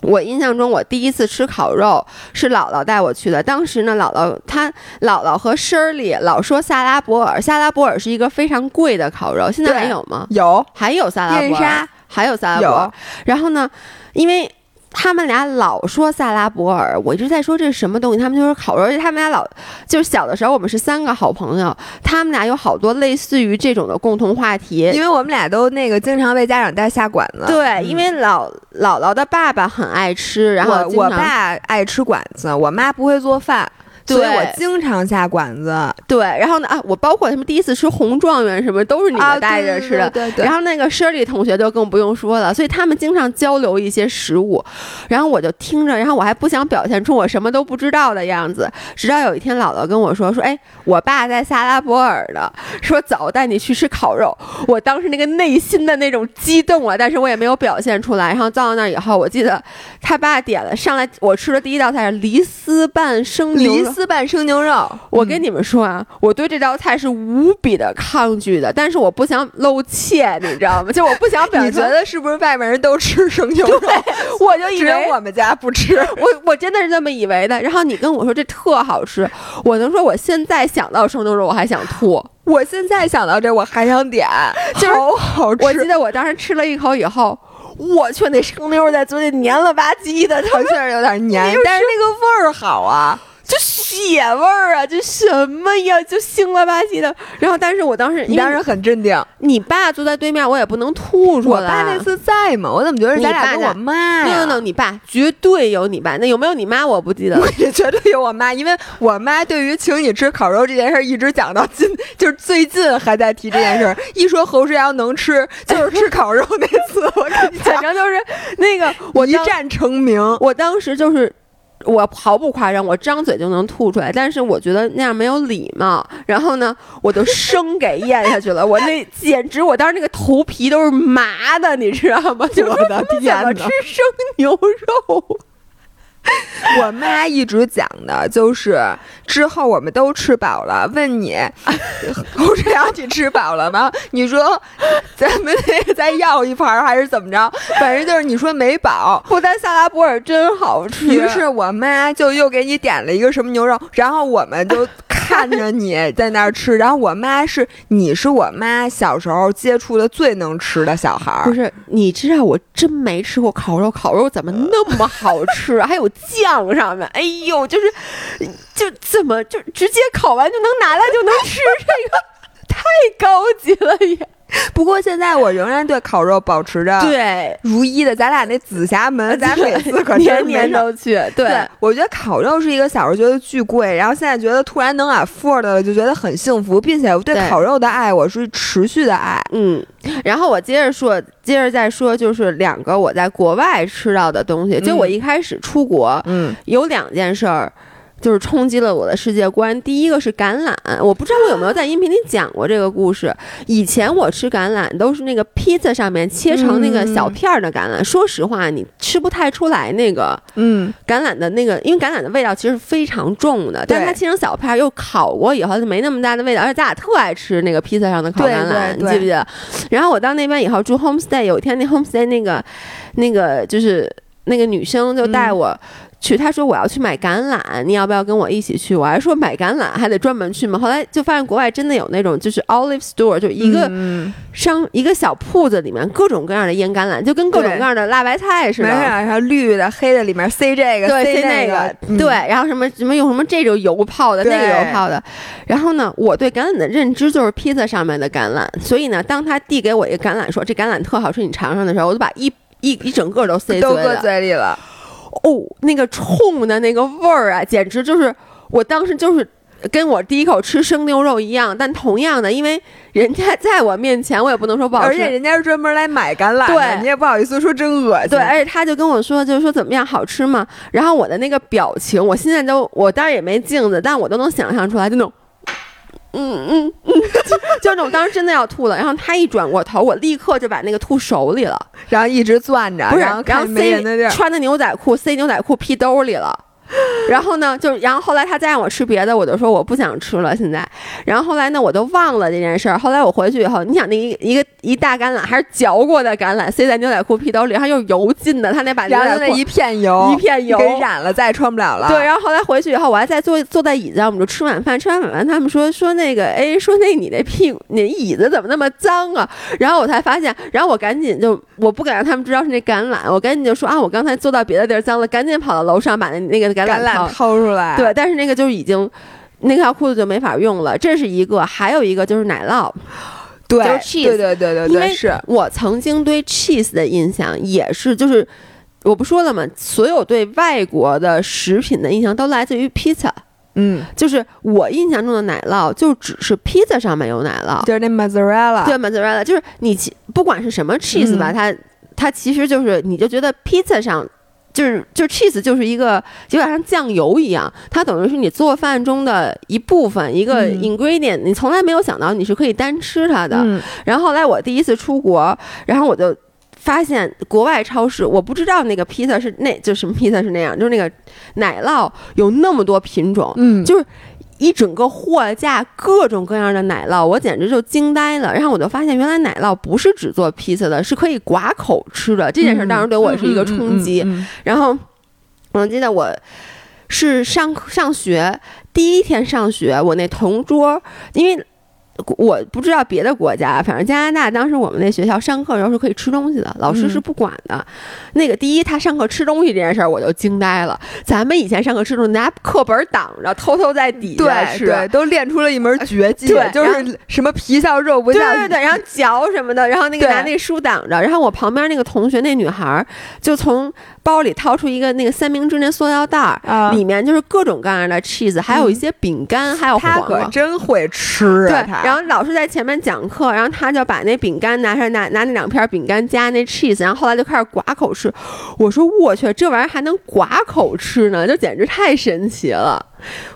我印象中我第一次吃烤肉是姥姥带我去的。当时呢，姥姥她姥姥和婶儿里老说萨拉伯尔，萨拉伯尔是一个非常贵的烤肉，现在还有吗？有，还有萨拉伯尔，还有萨拉伯尔。然后呢，因为。他们俩老说萨拉伯尔，我一直在说这是什么东西，他们就是烤肉。而且他们俩老就是小的时候，我们是三个好朋友，他们俩有好多类似于这种的共同话题，因为我们俩都那个经常被家长带下馆子。对，因为老姥姥的爸爸很爱吃，然后我爸爱吃馆子，我妈不会做饭。所以我经常下馆子，对，然后呢啊，我包括他们第一次吃红状元什么，都是你们带着吃的，对对。然后那个 Shirley 同学就更不用说了，所以他们经常交流一些食物，然后我就听着，然后我还不想表现出我什么都不知道的样子，直到有一天姥姥跟我说说，哎，我爸在萨拉伯尔呢，说走，带你去吃烤肉。我当时那个内心的那种激动啊，但是我也没有表现出来。然后到那以后，我记得他爸点了上来，我吃的第一道菜是梨丝拌生牛。丝拌生牛肉，我跟你们说啊，我对这道菜是无比的抗拒的，但是我不想露怯，你知道吗？就我不想 表现。你觉得是不是外面人都吃生牛肉？我就以为我们家不吃，我我真的是这么以为的。然后你跟我说这特好吃，我能说我现在想到生牛肉我还想吐，我现在想到这我还想点就，好好吃。我记得我当时吃了一口以后。我去，那生牛肉在嘴里黏了吧唧的，它确实有点黏，但是那个味儿好啊。就血味儿啊，这什么呀？就腥了吧唧的。然后，但是我当时你当时很镇定。你爸坐在对面，我也不能吐出来。我爸那次在吗？我怎么觉得咱俩跟我妈呀？no no，你爸绝对有你爸。那有没有你妈？我不记得。也绝对有我妈，因为我妈对于请你吃烤肉这件事一直讲到今，就是最近还在提这件事。一说侯世阳能吃，就是吃烤肉那次。我跟你讲，反正就是那个我一战成名。我当时就是。我毫不夸张，我张嘴就能吐出来，但是我觉得那样没有礼貌。然后呢，我就生给咽下去了。我那 简直，我当时那个头皮都是麻的，你知道吗？我的天哪！吃生牛肉。我妈一直讲的就是，之后我们都吃饱了，问你，侯志阳，你吃饱了吗？你说，咱们得再要一盘还是怎么着？反正就是你说没饱。不丹萨拉波尔真好吃，于是我妈就又给你点了一个什么牛肉，然后我们就。看着你在那儿吃，然后我妈是你是我妈小时候接触的最能吃的小孩儿。不是，你知道我真没吃过烤肉，烤肉怎么那么好吃？还有酱上面，哎呦，就是就怎么就直接烤完就能拿来就能吃，这个太高级了也。不过现在我仍然对烤肉保持着对如一的，咱俩那紫霞门，咱每次可年年都去。对，我觉得烤肉是一个小时候觉得巨贵，然后现在觉得突然能 afford 了，就觉得很幸福，并且我对烤肉的爱我是持续的爱。嗯，然后我接着说，接着再说，就是两个我在国外吃到的东西。就我一开始出国，嗯，有两件事儿。就是冲击了我的世界观。第一个是橄榄，我不知道我有没有在音频里讲过这个故事。以前我吃橄榄都是那个披萨上面切成那个小片儿的橄榄。说实话，你吃不太出来那个，嗯，橄榄的那个，因为橄榄的味道其实非常重的。但它切成小片儿又烤过以后，就没那么大的味道。而且咱俩特爱吃那个披萨上的烤橄榄，你记不记得？然后我到那边以后住 homestay，有一天那 homestay 那个那个就是那个女生就带我。去，他说我要去买橄榄，你要不要跟我一起去？我还说买橄榄还得专门去吗？后来就发现国外真的有那种就是 olive store，就一个商一个小铺子里面各种各样的腌橄榄，就跟各种各样的辣白菜似的，然后绿的、黑的里面塞这个，塞那个，对，然后什么什么用什么这种油泡的，那个油泡的。然后呢，我对橄榄的认知就是披萨上面的橄榄，所以呢，当他递给我一个橄榄，说这橄榄特好吃，你尝尝的时候，我就把一一一整个都塞都搁嘴里了。哦，那个冲的那个味儿啊，简直就是我当时就是跟我第一口吃生牛肉一样。但同样的，因为人家在我面前，我也不能说不好吃，而且人家是专门来买橄榄的，你也不好意思说真恶心。对，而且他就跟我说，就是说怎么样，好吃吗？然后我的那个表情，我现在都我当然也没镜子，但我都能想象出来，就那种。嗯嗯嗯，就那种当时真的要吐了，然后他一转过头，我立刻就把那个吐手里了，然后一直攥着，不是，然后塞穿的牛仔裤塞牛仔裤屁兜里了。然后呢，就然后后来他再让我吃别的，我就说我不想吃了。现在，然后后来呢，我都忘了这件事儿。后来我回去以后，你想那一一个一大橄榄还是嚼过的橄榄，塞在牛仔裤屁兜里，然后又油浸的，他那把牛仔裤一片油一片油给染了，再也穿不了了。对，然后后来回去以后，我还在坐坐在椅子上，我们就吃晚饭。吃完晚饭，他们说说那个，哎，说那你那屁股那椅子怎么那么脏啊？然后我才发现，然后我赶紧就我不敢让他们知道是那橄榄，我赶紧就说啊，我刚才坐到别的地儿脏了，赶紧跑到楼上把那那个橄榄掏。出来对，但是那个就已经那条裤子就没法用了，这是一个，还有一个就是奶酪，对，对对对对对，因为是我曾经对 cheese 的印象也是，就是我不说了吗？所有对外国的食品的印象都来自于披萨，嗯，就是我印象中的奶酪就只是披萨上面有奶酪，就是那 mozzarella，对 mozzarella，就是你不管是什么 cheese 吧，它它其实就是你就觉得披萨上。就是就是 cheese 就是一个有点像酱油一样，它等于是你做饭中的一部分，一个 ingredient，你从来没有想到你是可以单吃它的。然后后来我第一次出国，然后我就发现国外超市，我不知道那个披萨是那就什么披萨是那样，就是那个奶酪有那么多品种，嗯，就是。一整个货架，各种各样的奶酪，我简直就惊呆了。然后我就发现，原来奶酪不是只做披萨的，是可以刮口吃的。这件事当时对我是一个冲击。然后我记得我是上上学第一天上学，我那同桌，因为我不知道别的国家，反正加拿大当时我们那学校上课的时候是可以吃东西的，老师是不管的。那个第一，他上课吃东西这件事儿我就惊呆了。咱们以前上课吃东西拿课本挡着，偷偷在底下吃，对，都练出了一门绝技，对就是什么皮笑肉不笑，对对对，然后嚼什么的，然后那个拿那书挡着。然后我旁边那个同学那女孩就从。包里掏出一个那个三明治那塑料袋儿，里面就是各种各样的 cheese，还有一些饼干，还有他可真会吃啊！对，然后老师在前面讲课，然后他就把那饼干拿上，拿拿那两片饼干加那 cheese，然后后来就开始刮口吃。我说我去，这玩意儿还能刮口吃呢，就简直太神奇了。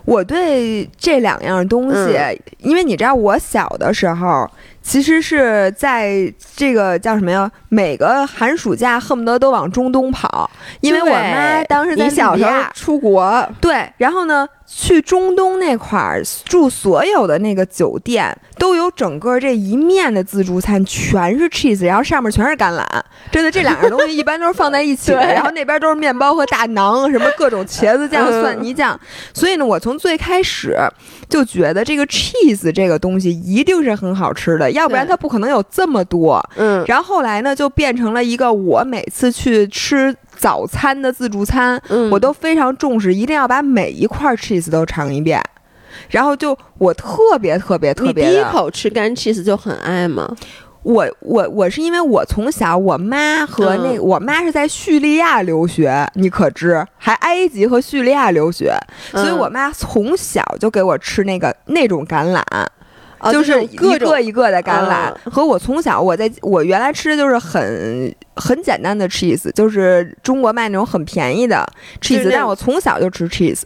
我对这两样东西，因为你知道我小的时候。其实是在这个叫什么呀？每个寒暑假恨不得都往中东跑，因为我妈当时在小时候出国，对，然后呢。去中东那块儿住，所有的那个酒店都有整个这一面的自助餐，全是 cheese，然后上面全是橄榄。真的，这两样东西一般都是放在一起的。然后那边都是面包和大馕，什么各种茄子酱、蒜泥酱。所以呢，我从最开始就觉得这个 cheese 这个东西一定是很好吃的，要不然它不可能有这么多。嗯。然后后来呢，就变成了一个我每次去吃。早餐的自助餐，我都非常重视，一定要把每一块 cheese 都尝一遍。然后就我特别特别特别，你第一口吃干 cheese 就很爱吗？我我我是因为我从小我妈和那我妈是在叙利亚留学，你可知还埃及和叙利亚留学，所以我妈从小就给我吃那个那种橄榄。就是一个一个的橄榄，和我从小我在我原来吃的就是很很简单的 cheese，就是中国卖那种很便宜的 cheese，但我从小就吃 cheese，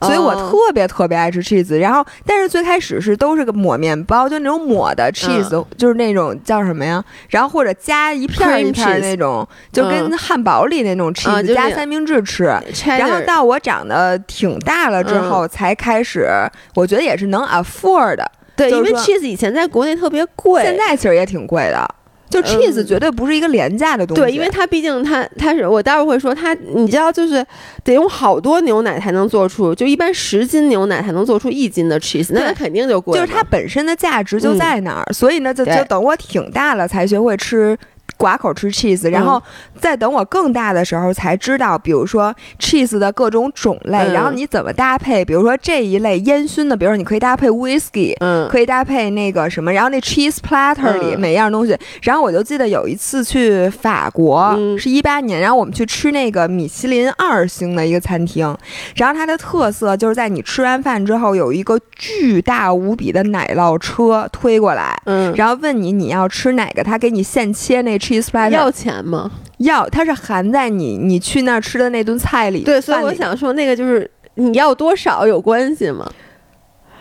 所以我特别特别爱吃 cheese。然后，但是最开始是都是个抹面包，就那种抹的 cheese，就是那种叫什么呀？然后或者加一片一片那种，就跟汉堡里那种 cheese 加三明治吃。然后到我长得挺大了之后，才开始，我觉得也是能 afford 的。对，因为 cheese 以前在国内特别贵，现在其实也挺贵的。就 cheese 绝对不是一个廉价的东西。对，因为它毕竟它它是我待会儿会说它，你知道就是得用好多牛奶才能做出，就一般十斤牛奶才能做出一斤的 cheese，那它肯定就贵。就是它本身的价值就在那儿，所以呢，就就等我挺大了才学会吃。刮口吃 cheese，然后再等我更大的时候才知道，比如说 cheese 的各种种类，然后你怎么搭配？比如说这一类烟熏的，比如说你可以搭配 whisky，嗯，可以搭配那个什么，然后那 cheese platter 里每样东西。然后我就记得有一次去法国，是一八年，然后我们去吃那个米其林二星的一个餐厅，然后它的特色就是在你吃完饭之后有一个巨大无比的奶酪车推过来，嗯，然后问你你要吃哪个，他给你现切那。Cheese platter 要钱吗？要，它是含在你你去那儿吃的那顿菜里。对，所以我想说，那个就是你要多少有关系吗？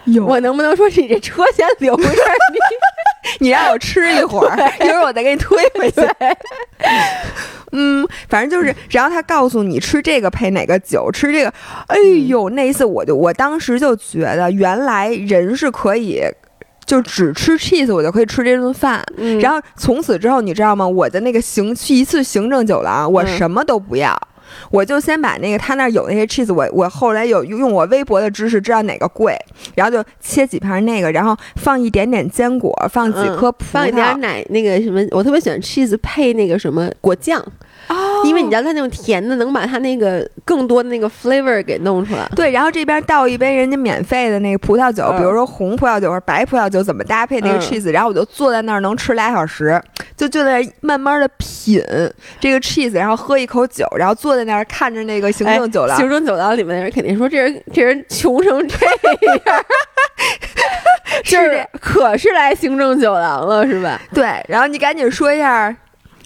有，我能不能说你这车先留着？你 你让我吃一会儿，一会儿我再给你推回去。嗯，反正就是，然后他告诉你吃这个配哪个酒，吃这个。哎呦，那一次我就我当时就觉得，原来人是可以。就只吃 cheese，我就可以吃这顿饭。然后从此之后，你知道吗？我的那个行去一次行政酒廊，我什么都不要，我就先把那个他那儿有那些 cheese，我我后来有用我微博的知识知道哪个贵，然后就切几盘那个，然后放一点点坚果，放几颗葡萄，放一点奶，那个什么，我特别喜欢 cheese 配那个什么果酱。哦，因为你知道它那种甜的能把它那个更多的那个 flavor 给弄出来。对，然后这边倒一杯人家免费的那个葡萄酒，比如说红葡萄酒或者白葡萄酒，怎么搭配那个 cheese？然后我就坐在那儿能吃俩小时，就就在慢慢的品这个 cheese，然后喝一口酒，然后坐在那儿看着那个行政酒廊。行政酒廊里面的人肯定说这人这人穷成这样，是可是来行政酒廊了是吧？对，然后你赶紧说一下。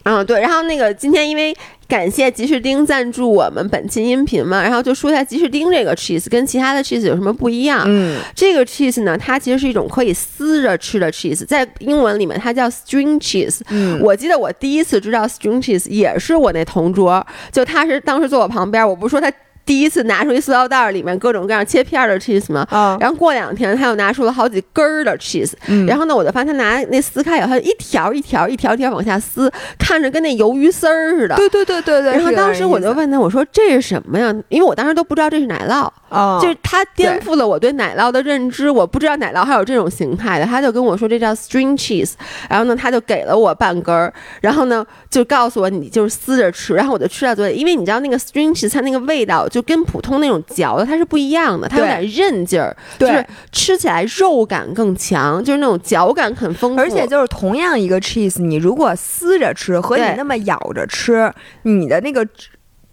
嗯，对，然后那个今天因为感谢吉士丁赞助我们本期音频嘛，然后就说一下吉士丁这个 cheese 跟其他的 cheese 有什么不一样。嗯，这个 cheese 呢，它其实是一种可以撕着吃的 cheese，在英文里面它叫 string cheese。嗯，我记得我第一次知道 string cheese 也是我那同桌，就他是当时坐我旁边，我不是说他。第一次拿出一塑料袋里面各种各样切片的 cheese 嘛，然后过两天他又拿出了好几根儿的 cheese，然后呢，我就发现他拿那撕开以后，一条一条一条一条往下撕，看着跟那鱿鱼丝儿似的。对对对对对。然后当时我就问他，我说这是什么呀？因为我当时都不知道这是奶酪，就是他颠覆了我对奶酪的认知，我不知道奶酪还有这种形态的。他就跟我说这叫 string cheese，然后呢，他就给了我半根儿，然后呢，就告诉我你就是撕着吃，然后我就吃到嘴里，因为你知道那个 string cheese 它那个味道。就跟普通那种嚼的它是不一样的，它有点韧劲儿，就是吃起来肉感更强，就是那种嚼感很丰富。而且就是同样一个 cheese，你如果撕着吃和你那么咬着吃，你的那个。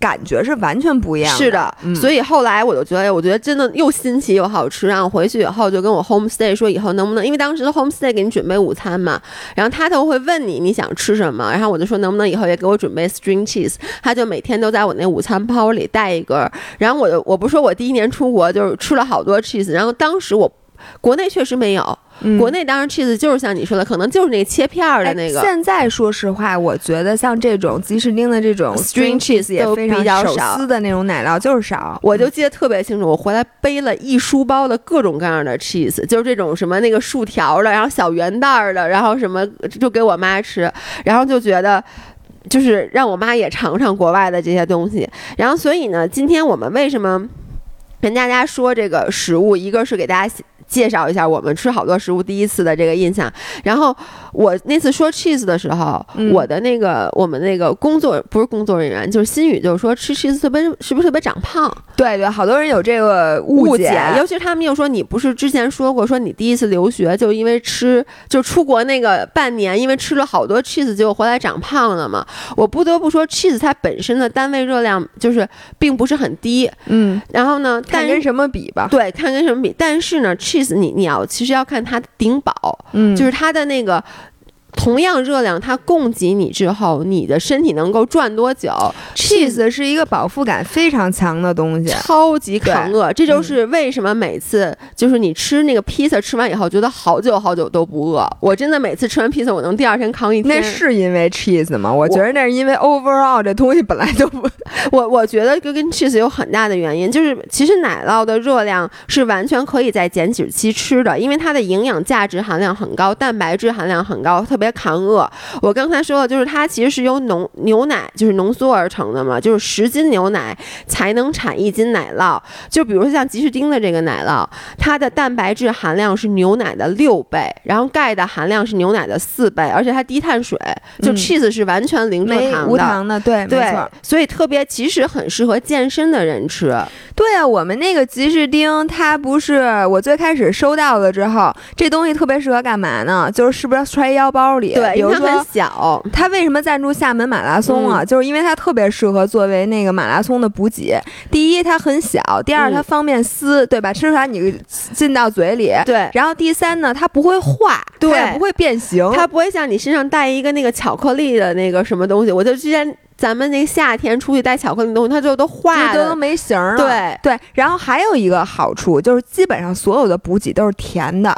感觉是完全不一样，是的，所以后来我就觉得，我觉得真的又新奇又好吃。然后回去以后就跟我 homestay 说，以后能不能，因为当时的 homestay 给你准备午餐嘛，然后他都会问你你想吃什么，然后我就说能不能以后也给我准备 string cheese，他就每天都在我那午餐包里带一根。然后我就我不说我第一年出国就是吃了好多 cheese，然后当时我。国内确实没有，国内当然 cheese 就是像你说的，可能就是那个切片儿的那个。现在说实话，我觉得像这种吉士丁的这种 string cheese 也非常少，撕的那种奶酪就是少。我就记得特别清楚，我回来背了一书包的各种各样的 cheese，就是这种什么那个竖条的，然后小圆袋儿的，然后什么就给我妈吃，然后就觉得就是让我妈也尝尝国外的这些东西。然后所以呢，今天我们为什么跟大家说这个食物，一个是给大家。介绍一下我们吃好多食物第一次的这个印象。然后我那次说 cheese 的时候，我的那个我们那个工作不是工作人员，就是心语，就是说吃 cheese 特别是不是特别长胖？对对，好多人有这个误解，尤其是他们又说你不是之前说过，说你第一次留学就因为吃就出国那个半年，因为吃了好多 cheese 结果回来长胖了嘛？我不得不说 cheese 它本身的单位热量就是并不是很低，嗯，然后呢，看跟什么比吧？对，看跟什么比？但是呢，cheese 你你要其实要看它的顶饱，嗯，就是它的那个。同样热量，它供给你之后，你的身体能够转多久？Cheese 是一个饱腹感非常强的东西，超级抗饿。这就是为什么每次就是你吃那个披萨，吃完以后觉得好久好久都不饿。我真的每次吃完披萨，我能第二天扛一天。那是因为 cheese 吗？我觉得那是因为 overall 这东西本来就不。我我觉得跟跟 cheese 有很大的原因，就是其实奶酪的热量是完全可以在减脂期吃的，因为它的营养价值含量很高，蛋白质含量很高，特别。别扛饿。我刚才说的就是它其实是由浓牛奶就是浓缩而成的嘛，就是十斤牛奶才能产一斤奶酪。就比如说像吉士丁的这个奶酪，它的蛋白质含量是牛奶的六倍，然后钙的含量是牛奶的四倍，而且它低碳水。就 cheese 是完全零蔗糖的，无糖的，对，没错。所以特别其实很适合健身的人吃。对啊，我们那个吉士丁，它不是我最开始收到了之后，这东西特别适合干嘛呢？就是是不是揣腰包？对，因为它很小。它为什么赞助厦门马拉松啊？就是因为它特别适合作为那个马拉松的补给。第一，它很小；第二，它方便撕，对吧？吃出来你进到嘴里。对。然后第三呢，它不会化，对，不会变形，它不会像你身上带一个那个巧克力的那个什么东西。我就之前咱们那个夏天出去带巧克力的东西，它就都化了，都没形了。对对。然后还有一个好处就是，基本上所有的补给都是甜的。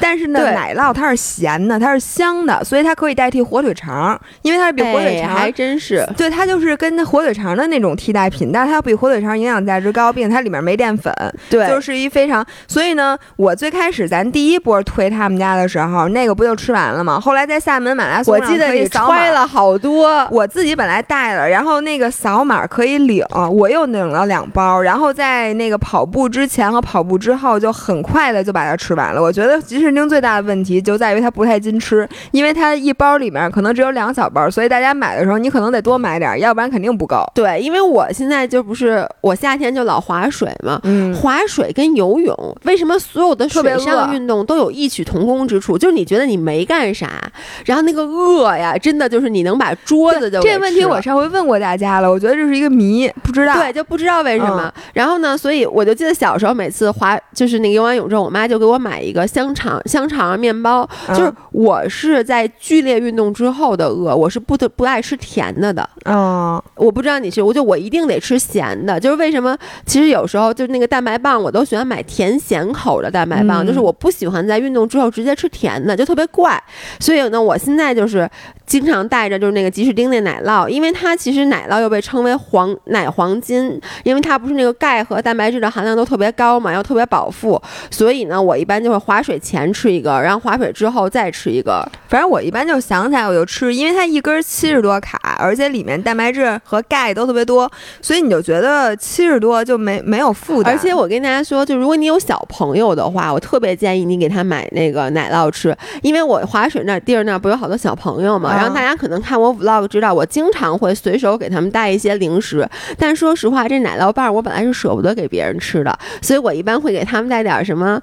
但是呢，奶酪它是咸的，它是香的，所以它可以代替火腿肠，因为它是比火腿肠还真是对它就是跟火腿肠的那种替代品，但是它比火腿肠营养价值高，并且它里面没淀粉，对，就是一非常。所以呢，我最开始咱第一波推他们家的时候，那个不就吃完了吗？后来在厦门马拉松，我记得你揣了好多，我自己本来带了，然后那个扫码可以领，我又领了两包，然后在那个跑步之前和跑步之后就很快的就把它吃完了。我觉得。吉士丁最大的问题就在于它不太经吃，因为它一包里面可能只有两小包，所以大家买的时候你可能得多买点，要不然肯定不够。对，因为我现在就不是我夏天就老划水嘛，嗯，划水跟游泳，为什么所有的水上运动都有异曲同工之处？就是你觉得你没干啥，然后那个饿呀，真的就是你能把桌子就这问题我上回问过大家了，我觉得这是一个谜，不知道对，就不知道为什么。然后呢，所以我就记得小时候每次划就是那个游完泳之后，我妈就给我买一个香。香肠、香肠、面包，就是我是在剧烈运动之后的饿，我是不得不爱吃甜的的。嗯，我不知道你是，我就我一定得吃咸的。就是为什么？其实有时候就那个蛋白棒，我都喜欢买甜咸口的蛋白棒，就是我不喜欢在运动之后直接吃甜的，就特别怪。所以呢，我现在就是经常带着就是那个吉士丁那奶酪，因为它其实奶酪又被称为黄奶黄金，因为它不是那个钙和蛋白质的含量都特别高嘛，又特别饱腹。所以呢，我一般就会划水前吃一个，然后划水之后再吃一个。反正我一般就想起来我就吃，因为它一根七十多卡，而且里面蛋白质和钙都特别多，所以你就觉得七十多就没没有负担。而且我跟大家说，就如果你有小朋友的话，我特别建议你给他买那个奶酪吃，因为我划水那地儿那不有好多小朋友嘛，然后大家可能看我 vlog 知道，我经常会随手给他们带一些零食。但说实话，这奶酪棒我本来是舍不得给别人吃的，所以我一般会给他们带点什么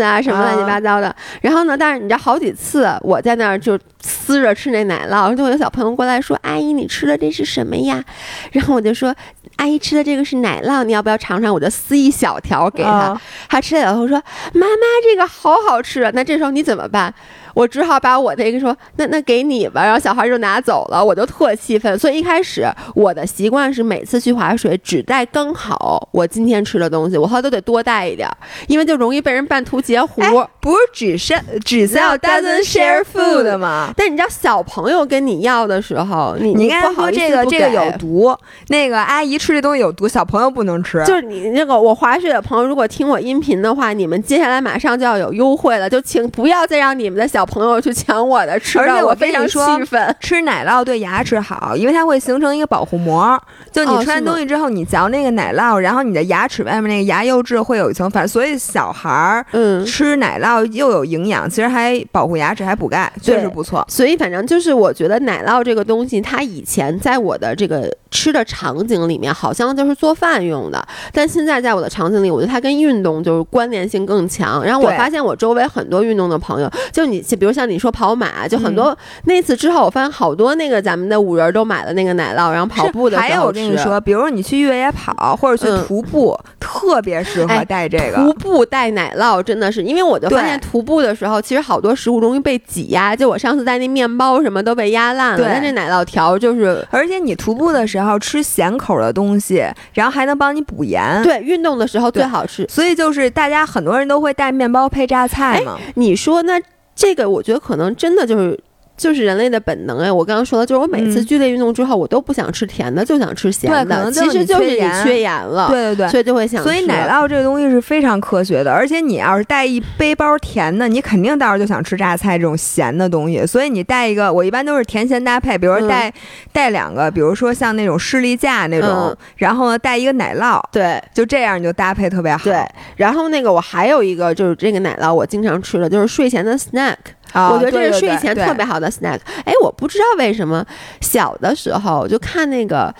啊，什么乱七八糟的。然后呢，但是你知道好几次我在那儿就撕着吃那奶酪，就有小朋友过来说：“阿姨，你吃的这是什么呀？”然后我就说：“阿姨吃的这个是奶酪，你要不要尝尝？”我就撕一小条给他，他吃了以后说：“妈妈，这个好好吃。”那这时候你怎么办？我只好把我那个说，那那给你吧，然后小孩就拿走了，我就特气愤。所以一开始我的习惯是每次去划水只带刚好我今天吃的东西，我后来都得多带一点，因为就容易被人半途截胡。不是只是只 sell doesn't share food 吗？但你知道小朋友跟你要的时候，你你刚才说这个这个有毒，那个阿姨吃这东西有毒，小朋友不能吃。就是你那个我滑雪的朋友，如果听我音频的话，你们接下来马上就要有优惠了，就请不要再让你们的小。朋友去抢我的吃，而且我非常气愤。吃奶酪对牙齿好，因为它会形成一个保护膜。就你吃完东西之后，你嚼那个奶酪，然后你的牙齿外面那个牙釉质会有一层反，所以小孩儿嗯吃奶酪又有营养，其实还保护牙齿，还补钙，确实不错。所以反正就是我觉得奶酪这个东西，它以前在我的这个吃的场景里面，好像就是做饭用的，但现在在我的场景里，我觉得它跟运动就是关联性更强。然后我发现我周围很多运动的朋友，就你。比如像你说跑马，就很多那次之后，我发现好多那个咱们的五人都买了那个奶酪，然后跑步的还有我跟你说，比如你去越野跑或者去徒步，特别适合带这个。徒步带奶酪真的是，因为我就发现徒步的时候，其实好多食物容易被挤压。就我上次带那面包什么都被压烂了，但这奶酪条就是，而且你徒步的时候吃咸口的东西，然后还能帮你补盐。对，运动的时候最好吃。所以就是大家很多人都会带面包配榨菜嘛。你说那？这个我觉得可能真的就是。就是人类的本能哎，我刚刚说的，就是我每次剧烈运动之后，我都不想吃甜的，就想吃咸的。其实就是你缺盐了，对对对，所以就会想。所以奶酪这个东西是非常科学的，而且你要是带一背包甜的，你肯定到时候就想吃榨菜这种咸的东西。所以你带一个，我一般都是甜咸搭配，比如说带带两个，比如说像那种士力架那种，然后呢带一个奶酪，对，就这样你就搭配特别好。对，然后那个我还有一个就是这个奶酪，我经常吃的就是睡前的 snack。我觉得这是睡前特别好的 snack。哎，我不知道为什么小的时候就看那个。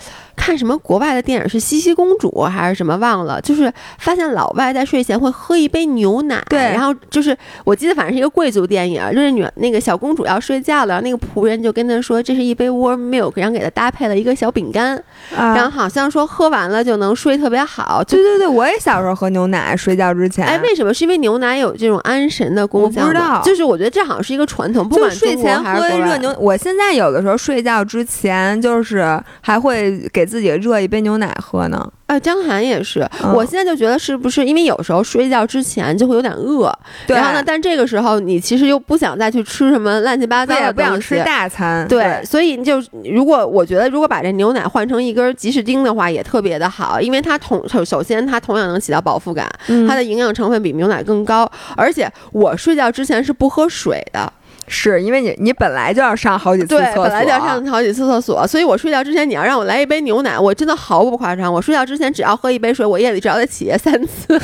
看什么国外的电影是茜茜公主还是什么忘了？就是发现老外在睡前会喝一杯牛奶，对，然后就是我记得反正是一个贵族电影，就是女那个小公主要睡觉了，那个仆人就跟她说这是一杯 warm milk，然后给她搭配了一个小饼干，然后好像说喝完了就能睡特别好。对对对，我也小时候喝牛奶睡觉之前。哎，为什么？是因为牛奶有这种安神的功效？不知道，就是我觉得这好像是一个传统，不管睡前喝热牛。我现在有的时候睡觉之前就是还会给。自己热一杯牛奶喝呢？啊，江涵也是。我现在就觉得是不是因为有时候睡觉之前就会有点饿，然后呢，但这个时候你其实又不想再去吃什么乱七八糟的不想吃大餐。对，所以就如果我觉得如果把这牛奶换成一根吉士丁的话，也特别的好，因为它同首先它同样能起到饱腹感，它的营养成分比牛奶更高，而且我睡觉之前是不喝水的。是因为你你本来就要上好几次厕所，本来就要上好几次厕所，所以我睡觉之前你要让我来一杯牛奶，我真的毫不夸张。我睡觉之前只要喝一杯水，我夜里只要得起夜三次。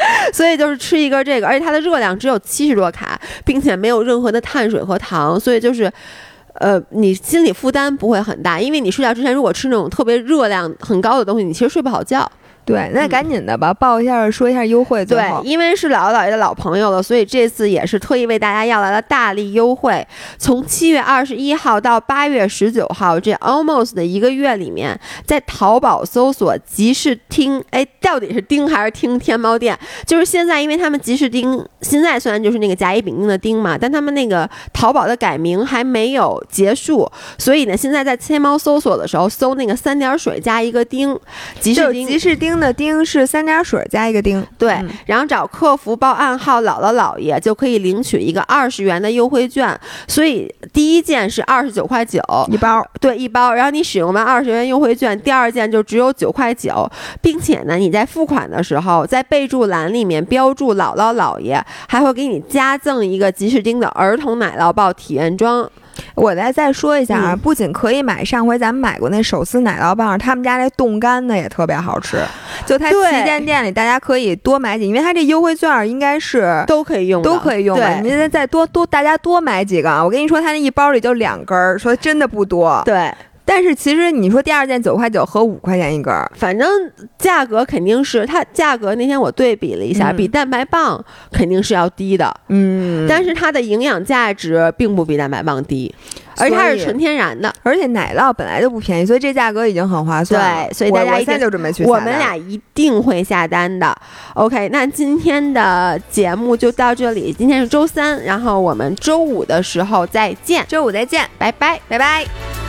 所以就是吃一根这个，而且它的热量只有七十多卡，并且没有任何的碳水和糖，所以就是，呃，你心理负担不会很大。因为你睡觉之前如果吃那种特别热量很高的东西，你其实睡不好觉。对，那赶紧的吧，报一下，说一下优惠。对，因为是姥姥姥爷的老朋友了，所以这次也是特意为大家要来了大力优惠。从七月二十一号到八月十九号，这 almost 的一个月里面，在淘宝搜索“集市听”，哎，到底是丁还是听天猫店？就是现在，因为他们集市丁现在虽然就是那个甲乙丙丁的丁嘛，但他们那个淘宝的改名还没有结束，所以呢，现在在天猫搜索的时候搜那个三点水加一个丁，集市丁，集市丁。的丁是三点水加一个丁，对，然后找客服报暗号“姥姥姥爷”就可以领取一个二十元的优惠券，所以第一件是二十九块九。一包，对，一包。然后你使用完二十元优惠券，第二件就只有九块九，并且呢，你在付款的时候在备注栏里面标注“姥姥姥爷”，还会给你加赠一个吉士丁的儿童奶酪棒体验装。我再再说一下啊，不仅可以买上回咱们买过那手撕奶酪棒，他们家那冻干的也特别好吃。就它旗舰店里，大家可以多买几，因为它这优惠券应该是都可以用，都可以用。对，您再多多，大家多买几个啊！我跟你说，它那一包里就两根儿，说真的不多。对。但是其实你说第二件九块九和五块钱一根儿，反正价格肯定是它价格那天我对比了一下，比蛋白棒肯定是要低的，嗯，但是它的营养价值并不比蛋白棒低，而且它是纯天然的，而且奶酪本来就不便宜，所以这价格已经很划算。对，所以大家现在就准备去，我们俩一定会下单的。OK，那今天的节目就到这里，今天是周三，然后我们周五的时候再见，周五再见，拜拜，拜拜。